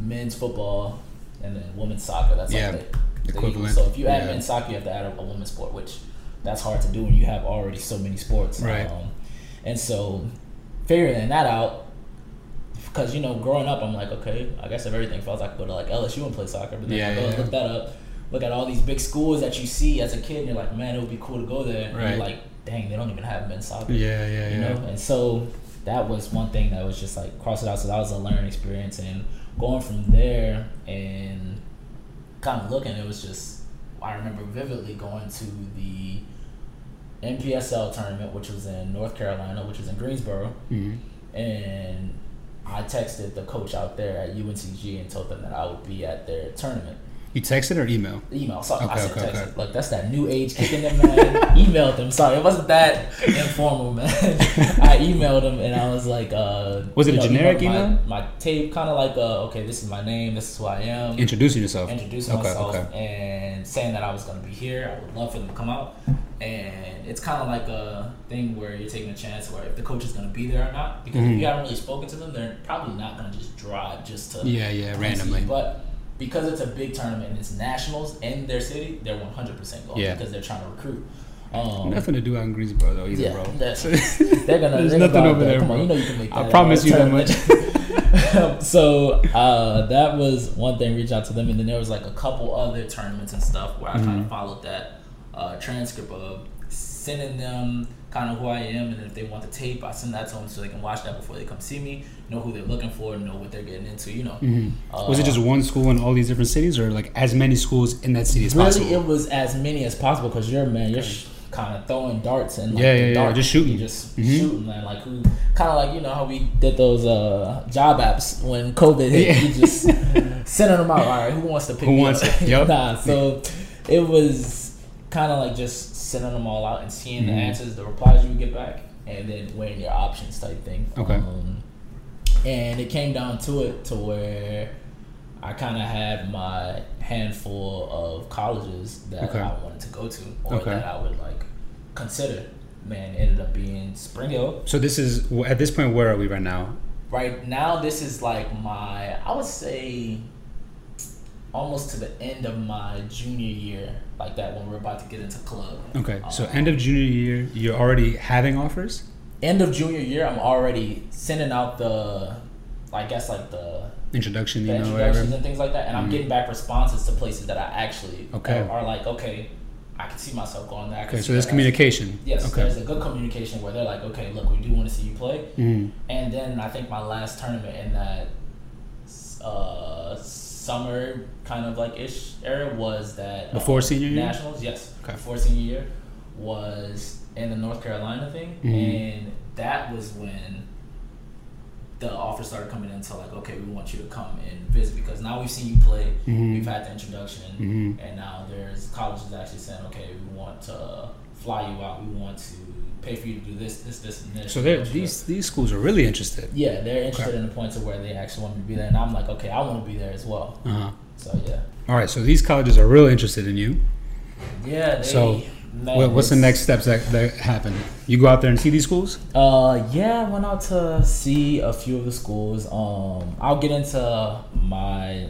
men's football and then women's soccer. That's Yeah, like the, the equal. equivalent. So if you add Yeah. men's soccer, you have to add a, a women's sport, which that's hard to do when you have already so many sports. Right. Um, and so figuring that out, because you know, growing up, I'm like, okay, I guess if everything falls, out, I could go to like LSU and play soccer. But then Yeah, I go yeah, and look that up, look at all these big schools that you see as a kid, and you're like, man, it would be cool to go there. And Right. you're like, dang, they don't even have men's soccer. Yeah, yeah, You yeah. know, and so that was one thing that was just like cross it out. So that was a learning experience, and going from there and kind of looking, it was just I remember vividly going to the NPSL tournament, which was in North Carolina, which was in Greensboro, Mhm. and I texted the coach out there at UNCG and told them that I would be at their tournament. You texted or email? Email. Sorry, I Okay, said okay, text. okay. Look, that's that new age kicking them, man. [laughs] emailed them. Sorry, it wasn't that informal, man. [laughs] I emailed them and I was like, uh, Was it a know, generic email? My, my tape, kind of like, uh, okay, this is my name, this is who I am. Introducing yourself. Introducing okay, myself okay. and saying that I was going to be here. I would love for them to come out. And it's kind of like a thing where you're taking a chance where if the coach is going to be there or not. Because Mhm. if you haven't really spoken to them, they're probably not going to just drive just to Yeah, yeah, randomly. But because it's a big tournament it's nationals in their city, they're 100% going Yeah. because they're trying to recruit. Um, Nothing to do out in Greensboro though, either, yeah, bro. that's- [laughs] they're gonna. There's they're gonna nothing over there, Come bro. on, you know you can make. I that, promise uh, you that tournament. [laughs] so uh, that was one thing. Reach out to them, and then there was like a couple other tournaments and stuff where I kind Mm-hmm. of followed that uh, transcript of sending them kind of who I am, and if they want the tape, I send that to them so they can watch that before they come see me, know who they're looking for, know what they're getting into. You know. hmm was it just one school in all these different cities, or like as many schools in that city as really, possible? it was as many as possible because you're man, you're sh- kind of throwing darts and like, Yeah, yeah, yeah, just shooting. just Mhm. shooting, man. Like who, kind of like you know how we did those uh, job apps when COVID hit. Yeah. You just [laughs] sending them out. All right, who wants to pick Who wants up? it? [laughs] Yup. nah, so it was kind of like just sending them all out and seeing the Mhm. answers, the replies you would get back, and then weighing your options type thing. Okay. Um, and it came down to it to where I kind of had my handful of colleges that Okay. I wanted to go to or Okay. that I would like consider. Man, ended up being Spring Hill. so this is at this point. Where are we right now? Right now, this is like my, I would say, almost to the end of my junior year, like that when we're about to get into club. Okay, so Um, end of junior year, you're already having offers. End of junior year, I'm already sending out the, I guess like the Introduction, the you know, introductions whatever. and things like that, and I'm Mhm. getting back responses to places that I actually Okay. are, like, okay, I can see myself going there. Okay, so there's communication. Yes, Okay. there's a good communication where they're like, okay, look, we do want to see you play, Mhm. and then I think my last tournament in that uh, summer kind of like ish era was that Before senior year? nationals. Yes, Okay. before senior year was in the North Carolina thing, Mhm. and that was when the offer started coming in to like, okay, we want you to come and visit because now we've seen you play, Mhm. we've had the introduction, Mhm. and now there's colleges actually saying, okay, we want to fly you out, we want to pay for you to do this, this, this, and this. So We they're, want you to- these these schools are really interested. yeah, they're interested Okay. in the point to where they actually want me to be there, and I'm like, okay, I want to be there as well. Uh-huh. So yeah, All right, so these colleges are really interested in you. yeah. They, So, man, What, what's the next steps that, that happen? You go out there and see these schools. Uh, yeah, I went out to see a few of the schools. Um, I'll get into my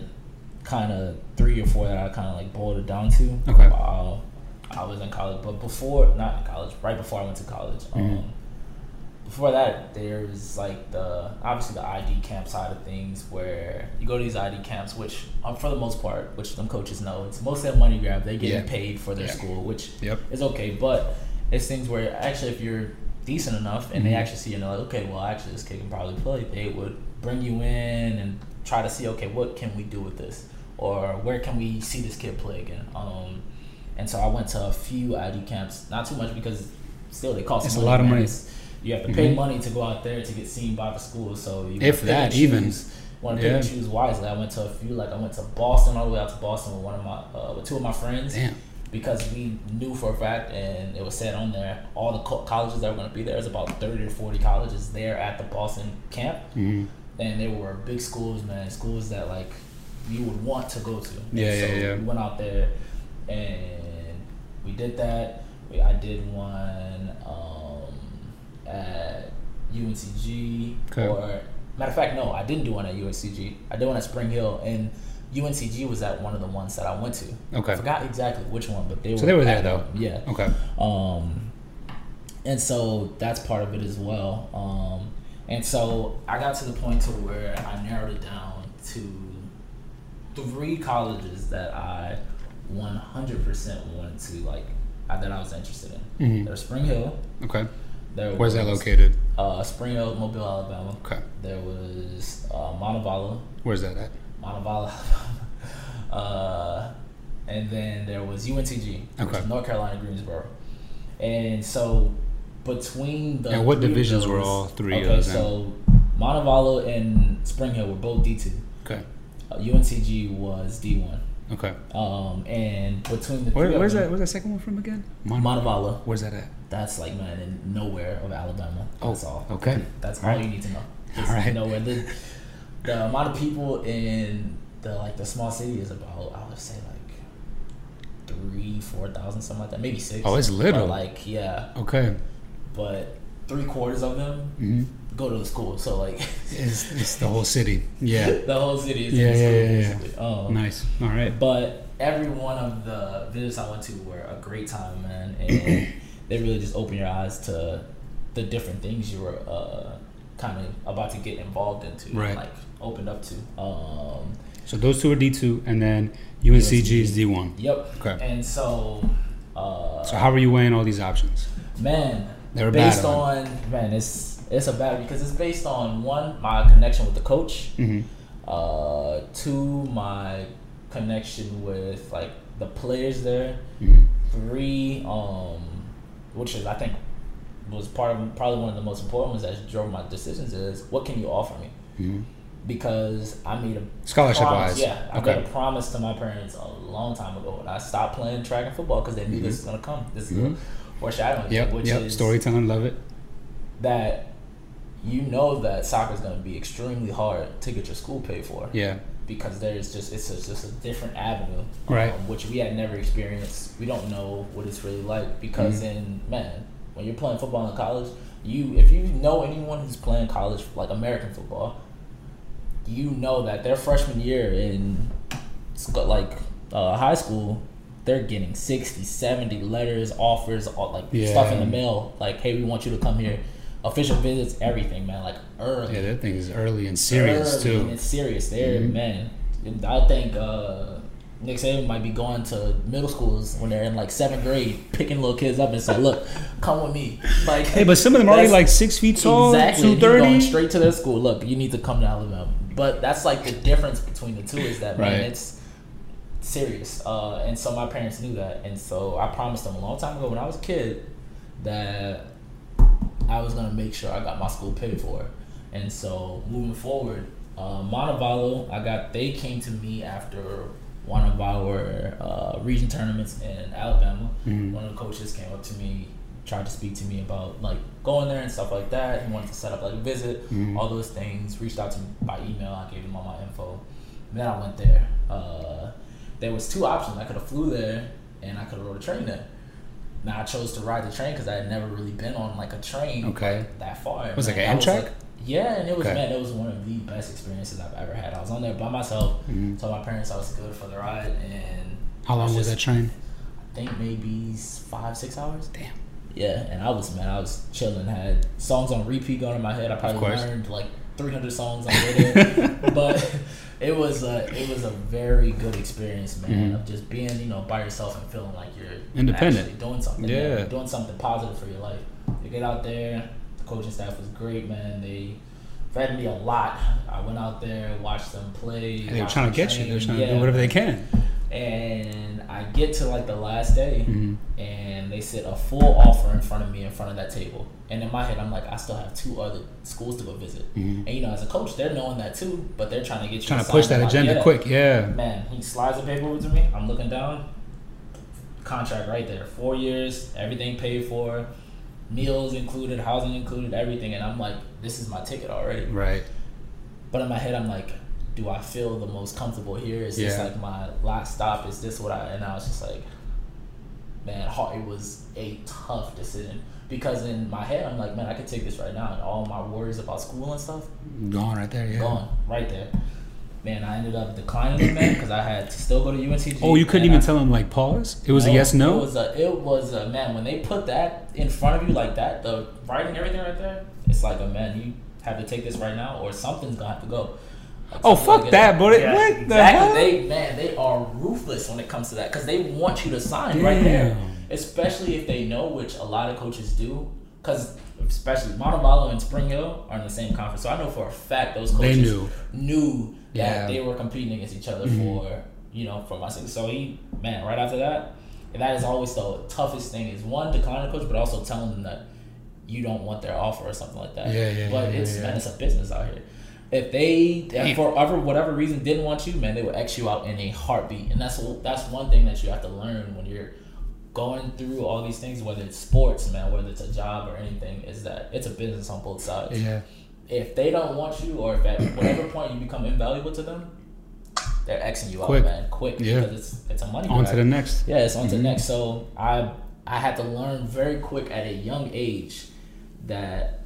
kind of three or four that I kind of like boiled it down to. Okay. While I was in college, but before, not in college, right before I went to college. Mhm. Um, before that, there's like the obviously the ID camp side of things where you go to these ID camps, which um, for the most part, which some coaches know, it's mostly a money grab. They're getting Yeah. paid for their Yeah. school, which Yep. is okay. But it's things where actually, if you're decent enough and Mhm. they actually see you and they're like, okay, well, actually, this kid can probably play, they would bring you in and try to see, okay, what can we do with this, or where can we see this kid play again. Um, and so I went to a few ID camps, not too much because still they cost It's a lot of money. You have to pay Mhm. money to go out there to get seen by the school. So you If that, even. choose- Want to pick and choose wisely. I went to a few, like I went to Boston all the way out to Boston with one of my, uh, with two of my friends Damn. because we knew for a fact, and it was said on there, all the co- colleges that were going to be there. There's about thirty or forty colleges there at the Boston camp, hmm and they were big schools, man. Schools that like you would want to go to. And Yeah, so yeah, yeah. We went out there, and we did that. We, I did one um, at UNCG, Okay. or matter of fact, no, I didn't do one at UNCG. I did one at Spring Hill, and UNCG was at one of the ones that I went to. Okay. I forgot exactly which one, but they were. So they were there, though. one. Yeah. Okay. Um, and so that's part of it as well. Um, and so I got to the point to where I narrowed it down to three colleges that I 100% wanted to like that I was interested in. Mhm. There's Spring Hill. Okay. There Where's that located? Uh, Spring Hill, Mobile, Alabama. Okay. There was uh, Montevallo, Where's that at? Montevallo, [laughs] uh, and then there was UNCG, which Okay. is North Carolina Greensboro. And so between the And what of divisions were all three of Okay, those in? so Montevallo and Spring Hill were both D two. Okay. Uh, UNCG was D one. Okay. Um, and between the Where, three where's of that? them, Where's that second one from again? Mon- Montevallo. Where's that at? That's like man in nowhere of Alabama. Oh, That's all. okay. That's All all right. you need to know. All Just right. Nowhere. The, the amount of people in the like the small city is about I would say like three, four thousand, something like that. Maybe six. Oh, it's little. But like yeah, Okay. but three quarters of them hmm go to the school. So like [laughs] It's, it's the whole city. Yeah. [laughs] the whole city is Yeah, in the yeah, school yeah, yeah. Um, Nice. All right. But every one of the visits I went to were a great time, man, and [clears throat] they really just open your eyes to the different things you were uh, kind of about to get involved into, Right. like opened up to. Um, So those two are D two, and then UNCG is D one. yep. Okay. And so, uh, So how are you weighing all these options? man, They were based on man, it's it's a bad because it's based on one my connection with the coach, Mhm. uh, two my connection with like the players there, Mhm. three um, which is I think was part of probably one of the most important ones that drove my decisions is what can you offer me Mhm. because I made a Scholarship promise, wise. Yeah, I Okay. made a promise to my parents a long time ago when I stopped playing track and football because they knew this was gonna come. This is Mhm. a foreshadowing, thing, Yep. which Yep. is Storytelling. Love it. that you know that soccer is gonna be extremely hard to get your school paid for Yeah. because there's just it's just, just a different avenue, Right. um, which we had never experienced. We don't know what it's really like because Mhm. in man, when you're playing football in college, you if you know anyone who's playing college like American football, you know that their freshman year in like uh, high school. They're getting 60, 70 letters, offers, all, like stuff in the mail. Like, hey, we want you to come here. Official visits, everything, man. Like early. Yeah, that thing is early and serious Early, and too. It's serious. There, Mhm. man. And I think uh, Nick Saban might be going to middle schools when they're in like seventh grade, picking little kids up and say, "Look, come with me." [laughs] Like, Hey, but some of them are already like six feet tall, exactly. two He's going straight to their school. Look, you need to come to Alabama. But that's like the difference between the two is that man, it's serious. Uh, and so my parents knew that, and so I promised them a long time ago when I was a kid that I was gonna make sure I got my school paid for. And so moving forward, uh, Montevallo, I got they came to me after one of our uh, region tournaments in Alabama. Mhm. One of the coaches came up to me, tried to speak to me about like going there and stuff like that. He wanted to set up like a visit, Mhm. all those things. Reached out to me by email. I gave him all my info. Then I went there. Uh, there was two options. I could have flew there, and I could have rode a train there. Now I chose to ride the train because I had never really been on like a train Okay. that far. Was it like an Amtrak? like- yeah, and it was Okay. man, it was one of the best experiences I've ever had. I was on there by myself. Mhm. Told my parents I was good for the ride, and How long was just- that train? I think maybe five, six hours. Damn. Yeah, and I was man, I was chilling. Had songs on repeat going in my head. I probably learned like 300 songs on radio, [laughs] but it was a it was a very good experience, man. Mhm. Of just being you know by yourself and feeling like you're Independent. doing something. Yeah. doing something positive for your life. You get out there. The coaching staff was great, man. They fed me a lot. I went out there, watched them play. They were trying to get you. They were train. trying to do whatever they can. And I get to like the last day, Mhm. and they sit a full offer in front of me in front of that table. And in my head, I'm like, I still have two other schools to go visit. Mhm. And you know, as a coach, they're knowing that too, but they're trying to get you Trying to push that agenda Yeah. quick. Yeah. Man, he slides the paper over to me. I'm looking down. Contract right there. Four years, everything paid for, meals included, housing included, everything. And I'm like, this is my ticket already. Right. But in my head, I'm like, do I feel the most comfortable here? Is this like my last stop? Is this what I? And I was just like, man, it was a tough decision because in my head, I'm like, man, I could take this right now, and all my worries about school and stuff Gone right there. Yeah. gone right there. Man, I ended up declining it, man, because I had to still go to UNCG. Oh, you couldn't even I- tell them like pause. It was a yes no. It was a. It was a man. When they put that in front of you like that, the writing everything right there, it's like a man. You have to take this right now, or something's gonna have to go. Oh, fuck that, bro. What the exactly. hell? They man, they are ruthless when it comes to that because they want you to sign right there, especially if they know, which a lot of coaches do, because. Especially Montevallo and Spring Hill are in the same conference, so I know for a fact those coaches knew. knew that Yeah. Mm-hmm. they were competing against each other for you know for my sake. So he man, right after that, and that is always the toughest thing is one declining the coach, but also telling them that you don't want their offer or something like that. Yeah, yeah, But yeah, it's yeah. man, it's a business out here. If they for whatever whatever reason didn't want you, man, they would X you out in a heartbeat, and that's that's one thing that you have to learn when you're going through all these things, whether it's sports, man, whether it's a job or anything, is that it's a business on both sides Yeah. if they don't want you or if at whatever point you become invaluable to them, they're Xing you Quick. out, man, quick. Yeah. Because it's it's a money On grab. to the next. Yeah, it's on to the Mhm. next. So I I had to learn very quick at a young age that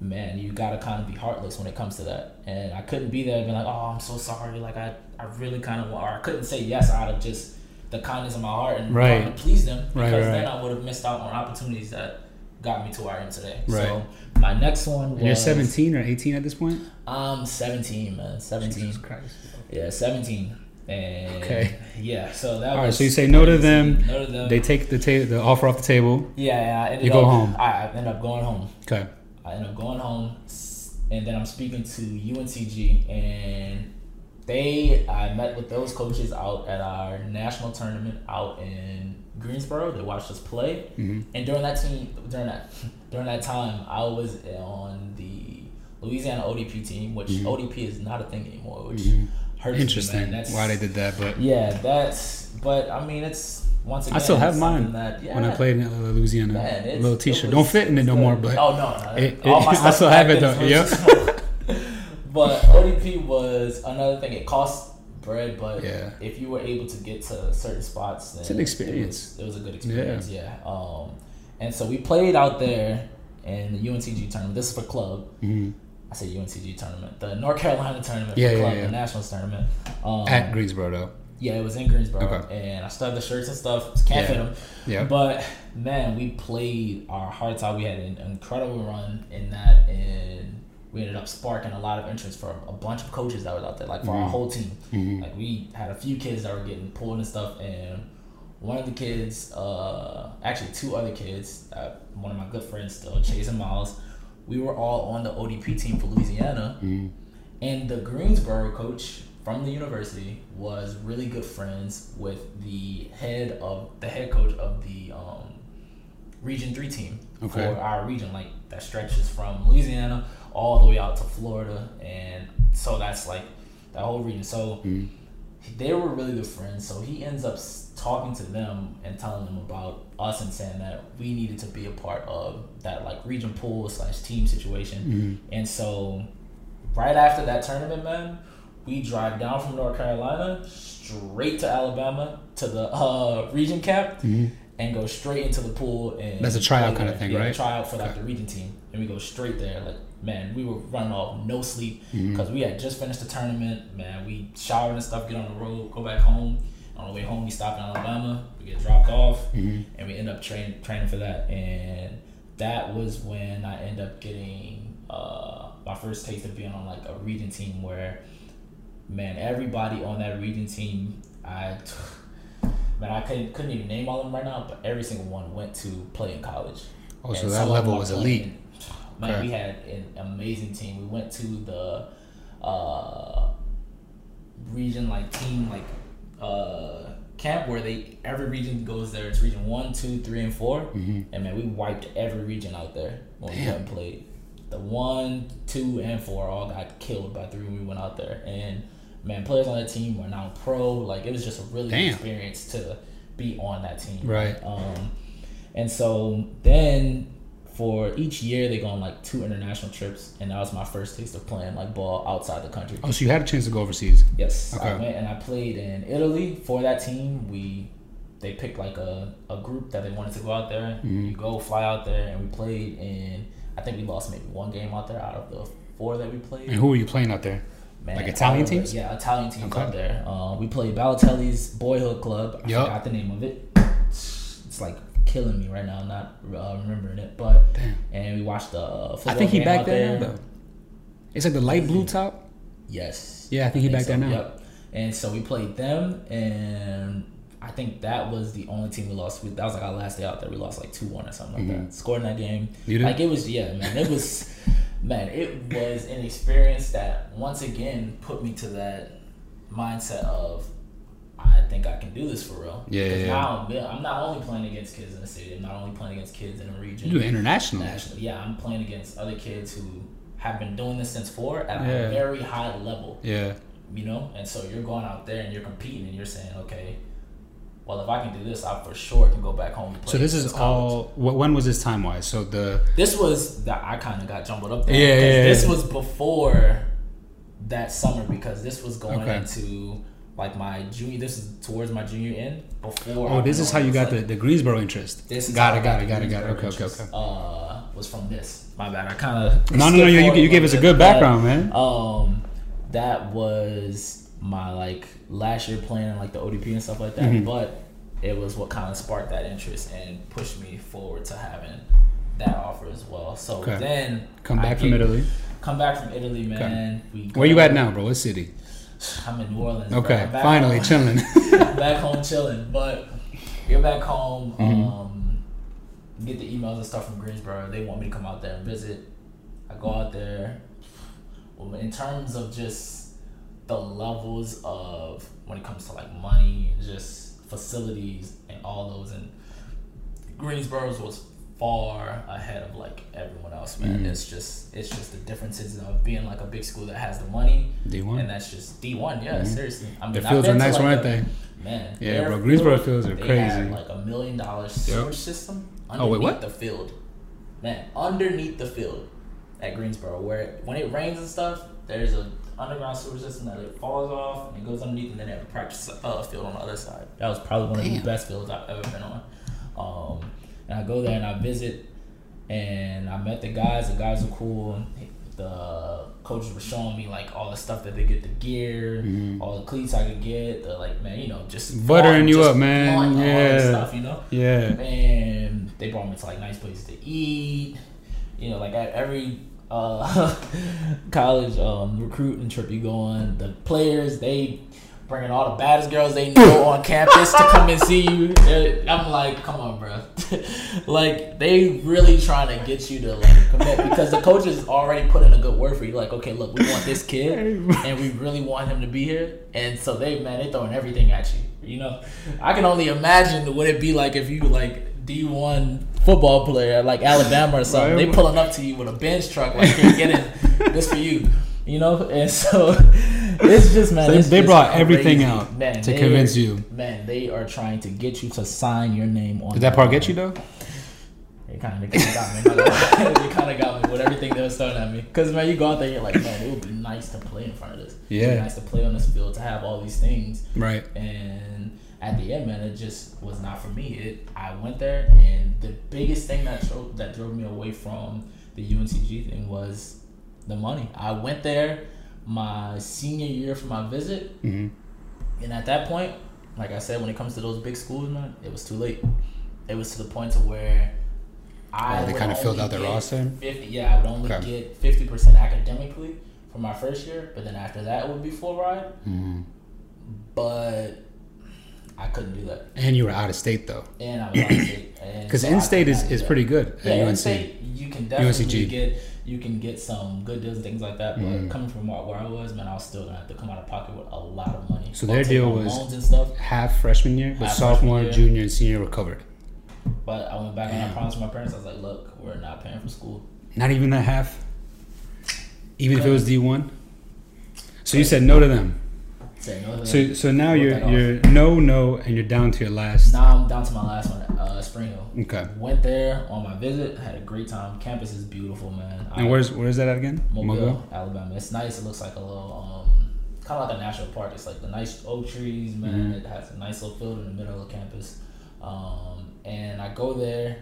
man, you gotta kind of be heartless when it comes to that. And I couldn't be there and be like, oh, I'm so sorry. Like I I really kind of or I couldn't say yes out of just the kindness of my heart and Right. wanting to please them because right, then right. I would have missed out on opportunities that got me to where I am today. Right. So my next one was you're 17 or 18 at this point. I'm 17, man. 17. Jesus Christ. Yeah, 17. And Okay. yeah, so that All right, so you say no to them. No to them. They take the ta- the offer off the table. yeah, yeah, You go up, home. I, I ended up going home. Okay. I ended up going home, and then I'm speaking to UNCG, and they I met with those coaches out at our national tournament out in Greensboro. They watched us play, hmm and during that team, during that [laughs] during that time, I was on the Louisiana ODP team, which Mhm. ODP is not a thing anymore, which Mhm. hurts Interesting. me, Why they did that, but Yeah, that's. But I mean, it's once again. I still have mine That, yeah, when I played in Louisiana, Man, little T-shirt don't fit in it no good. more, but oh no, no. it- it- [laughs] I still have it though, is- [laughs] but ODP was another thing. It cost bread, but Yeah. if you were able to get to certain spots, then It's an experience. It was, it was a good experience. Yeah. Um, and so we played out there in the UNCG tournament. This is for club. Mhm. I say UNCG tournament, the North Carolina tournament Yeah, for yeah, club, yeah. the nationals tournament. Um, at Greensboro though. Yeah, it was in Greensboro, Okay. and I still have the shirts and stuff. Can't Yeah. fit them. Yeah. But man, we played our hearts out. We had an incredible run in that, and we ended up sparking a lot of interest for a bunch of coaches that was out there, like for our Mhm. whole team. Mhm. Like we had a few kids that were getting pulled and stuff, and one of the kids, uh, actually two other kids, uh, one of my good friends still, Chase and Miles, we were all on the ODP team for Louisiana. Mhm. And the Greensboro coach from the university was really good friends with the head of the head coach of the um, Region Three team Okay. for our region, like that stretches from Louisiana all the way out to Florida, and so that's like that whole region. So Mhm. they were really good friends. So he ends up talking to them and telling them about us and saying that we needed to be a part of that like region pool slash team situation. Mhm. And so, right after that tournament, man, we drive down from North Carolina straight to Alabama to the uh, region camp Mhm. and go straight into the pool. And That's a tryout kind of thing, yeah, right? Tryout for like Okay. the region team, and we go straight there. Like, man, we were running off no sleep because we had just finished the tournament. Man, we showered and stuff, get on the road, go back home. On the way home, we stop in Alabama. We get dropped off Mhm. and we end up train, training for that. And that was when I end up getting uh, my first taste of being on like a region team where, man, everybody on that region team, I, man, I couldn't couldn't even name all of them right now, but every single one went to play in college. Oh, so that level was elite. Man, Okay. we had an amazing team. We went to the uh, region like team like uh, camp where they every region goes there. It's region one, two, three, and 4 Mhm. And man, we wiped every region out there when we Damn. went and played. The one, two, and four all got killed by three when we went out there. And man, players on that team were now pro. Like it was just a really good Damn. experience to be on that team. Right. Um, and so then for each year they go on like two international trips, and that was my first taste of playing like ball outside the country. Oh, so you had a chance to go overseas. Yes, I went and I played in Italy for that team. We they picked like a, a group that they wanted to go out there. Mhm. You go fly out there, and we played. And I think we lost maybe one game out there out of the four that we played. And who were you playing out there? Man, Like Italian remember- teams? Yeah, Italian teams Okay. out there. Uh, we played Balotelli's Boyhood Club. I Yup. forgot the name of it. It's like killing me right now, not uh, remembering it. But Damn. and we watched the uh, football I think he back there now though. It's like the light blue top. Yes. Yeah, I think he back there now. Yep. And so we played them, and I think that was the only team we lost. We, that was like our last day out there. We lost like two one or something like Mhm. that. Scored in that game. You did? Like it was yeah, man. It was man. It was an experience that once again put me to that mindset of I think I can do this for real. Yeah, Because yeah, now I'm, I'm not only playing against kids in the city. I'm not only playing against kids in a region. You do it internationally. Nationally, yeah, I'm playing against other kids who have been doing this since four at Yeah. a very high level, Yeah. you know. And so you're going out there and you're competing, and you're saying, okay, well, if I can do this, I for sure can go back home. And play So this is all. When was this time wise? So the This was that I kind of got jumbled up there. Yeah, because yeah, This was before that summer because this was going Okay. into like my junior. This is towards my junior end before. oh, this is how you got like, the, the Greensboro interest. This got it. Got it. Got it. Got it. Okay. Okay. Okay. Uh, was from this. My bad. I kind of No, no, no. You, you, you gave us a good background, man. Um, that was my like last year playing in like the ODP and stuff like that. Mhm. But it was what kind of sparked that interest and pushed me forward to having that offer as well. So Okay. then Come back from Italy. Come back from Italy, man. We Where you at now, bro? What city? I'm in New Orleans. Okay, finally home. chilling. [laughs] back home chilling. But get back home, Mhm. um, get the emails and stuff from Greensboro. They want me to come out there and visit. I go out there. Well, in terms of just the levels of when it comes to like money, just facilities and all those, and Greensboro's was far ahead of like everyone else, man. Mhm. It's just it's just the differences of being like a big school that has the money, D one. and that's just D one. Yeah, Mhm. seriously. I mean, I've fields are nice, like, a- they? Man, Yeah, bro, Greensboro field, fields are crazy. Had like a million dollar sewer Yep. system Oh, underneath wait, what? the field. Man, underneath the field at Greensboro, where when it rains and stuff, there's a underground sewer system that it falls off and it goes underneath, and then they have a practice uh, field on the other side. That was probably one of the best fields I've ever been on. Um, and I go there and I visit, and I met the guys. The guys are cool. The coaches were showing me like all the stuff that they get, the gear, Mhm. all the cleats I could get. The like, man, you know, just Buttering you just up, man. Yeah. stuff, you know. Yeah. And they brought me to like nice places to eat. You know, like at every uh, [laughs] college um, recruiting trip you go on, the players they bringing all the baddest girls they know [laughs] on campus to come and see you. They're- I'm like, come on, bro. [laughs] like they really trying to get you to like commit because the coach is already putting a good word for you. Like, okay, look, we want this kid and we really want him to be here. And so they man, they throwing everything at you. You know, I can only imagine what it'd be like if you like D one football player like Alabama or something. Right. They pulling up to you with a bench truck like, here, get in, this for you. You know, and so [laughs] it's just man. They- it's they just brought everything out man, to convince you. Man, they are trying to get you to sign your name on. Did that part get you though? It kind of got me. it kind of got me with everything they was throwing at me. Because man, you go out there, you're like, man, it would be nice to play in front of this. It would be Yeah. nice to play on this field to have all these things. Right. And at the end, man, it just was not for me. It. I went there, and the biggest thing that drove that drove me away from the UNCG thing was the money. I went there my senior year for my visit, hmm and at that point, like I said, when it comes to those big schools, man, it was too late. It was to the point to where I Oh, they would kinda filled out their roster? Fifty, yeah, I would only Okay. get fifty percent academically for my first year, but then after that it would be full ride. hmm But I couldn't do that, And you were out of state though, and I was out of [clears throat] state. because so in-state is, is pretty good Yeah, at in UNC. state you can definitely UNCG. get you can get some good deals and things like that. But Mhm. coming from where I was, man, I was still gonna have to come out of pocket with a lot of money. So their deal was-. Half freshman year, but Half sophomore, year. junior, and senior were covered. But I went back and I Damn. promised my parents, I was like, look, we're not paying for school. Not even that half. Even if it was D one. So you said no to them. Say no. So so now you're you're no no and you're down to your last. now I'm down to my last one, uh, Spring Hill. Okay. Went there on my visit, had a great time. Campus is beautiful, man. And I- where's where's that at again? Mobile, Alabama. It's nice. It looks like a little, um, kind of like a national park. It's like the nice oak trees, man. Mhm. It has a nice little field in the middle of campus. Um, and I go there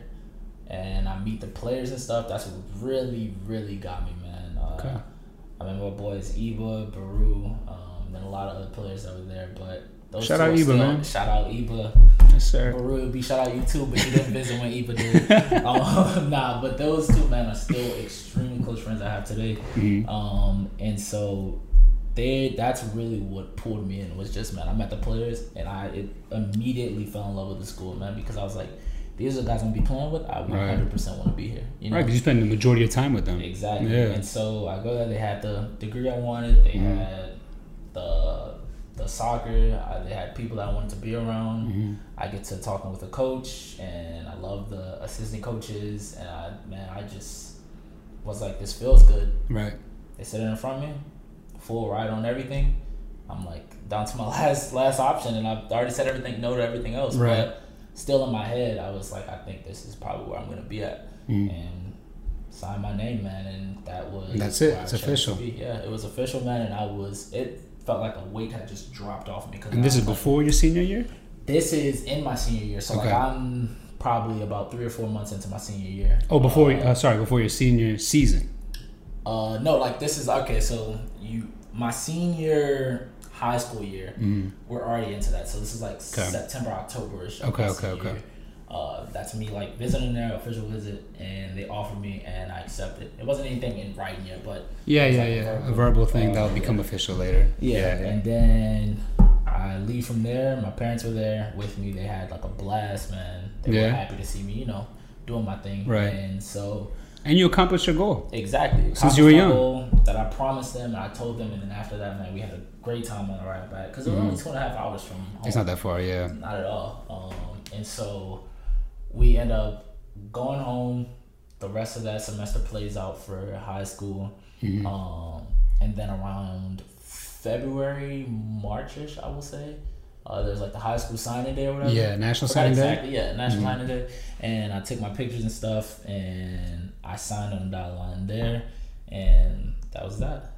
and I meet the players and stuff. That's what really, really got me, man. Uh, Okay. I remember boys Eba, Baru, um, and a lot of other players that were there. But those Shout out Eba, still- man. Shout out Eba. Yes, sir. Baru would be shout out you too, but you didn't [laughs] visit when Eba did. um, [laughs] nah, but those two men are still extremely close friends I have today. Mhm. Um, and so they that's really what pulled me in was just man, I met the players and I it immediately fell in love with the school, man, because I was like, these are the guys I'm gonna be playing with. I 100 percent want to be here. You know, Right, 'cause you spend the majority of time with them. Exactly. Yeah. And so I go there. They had the degree I wanted. They Mhm. had the the soccer. I, they had people that I wanted to be around. Mhm. I get to talking with the coach, and I love the assistant coaches. And I, man, I just was like, this feels good. Right. They sit in front of me, full ride on everything. I'm like down to my [laughs] last last option, and I've already said everything, no to everything else. Right. But still in my head, I was like, I think this is probably where I'm gonna be at, Mhm. and sign my name, man. And that was And that's it. It's official. Yeah, it was official, man. And I was. It felt like a weight had just dropped off me because. And this is before your senior year. This is in my senior year, so Okay. like I'm probably about three or four months into my senior year. Oh, before Uh, uh, sorry, before your senior season. Uh, no, like this is okay. So you, my senior high school year, Mhm. we're already into that. So this is like Okay. September, October ish. Okay, okay, okay. Uh, that's me like visiting their official visit, and they offered me, and I accepted. It wasn't anything in writing yet, but Yeah, yeah, like a yeah. verbal- A verbal thing uh, that'll yeah. become official later. Yeah, and then I leave from there. My parents were there with me. They had like a blast, man. They Yeah. were happy to see me, you know, doing my thing. Right. And so And you accomplished your goal. exactly Since you were young. goal That I promised them, and I told them, and then after that, man, we had a great time on the ride back because it was only two and a half hours from home. Mm-hmm. It's not that far, yeah. Not at all. Um, and so we end up going home. The rest of that semester plays out for high school. Mm-hmm. Um, and then around February, Marchish, I will say, uh, there's like the high school signing day or whatever. Yeah, National Signing Day. exactly, Yeah, National Mhm. Signing Day. And I took my pictures and stuff, and I signed on the dotted line there, and that was that.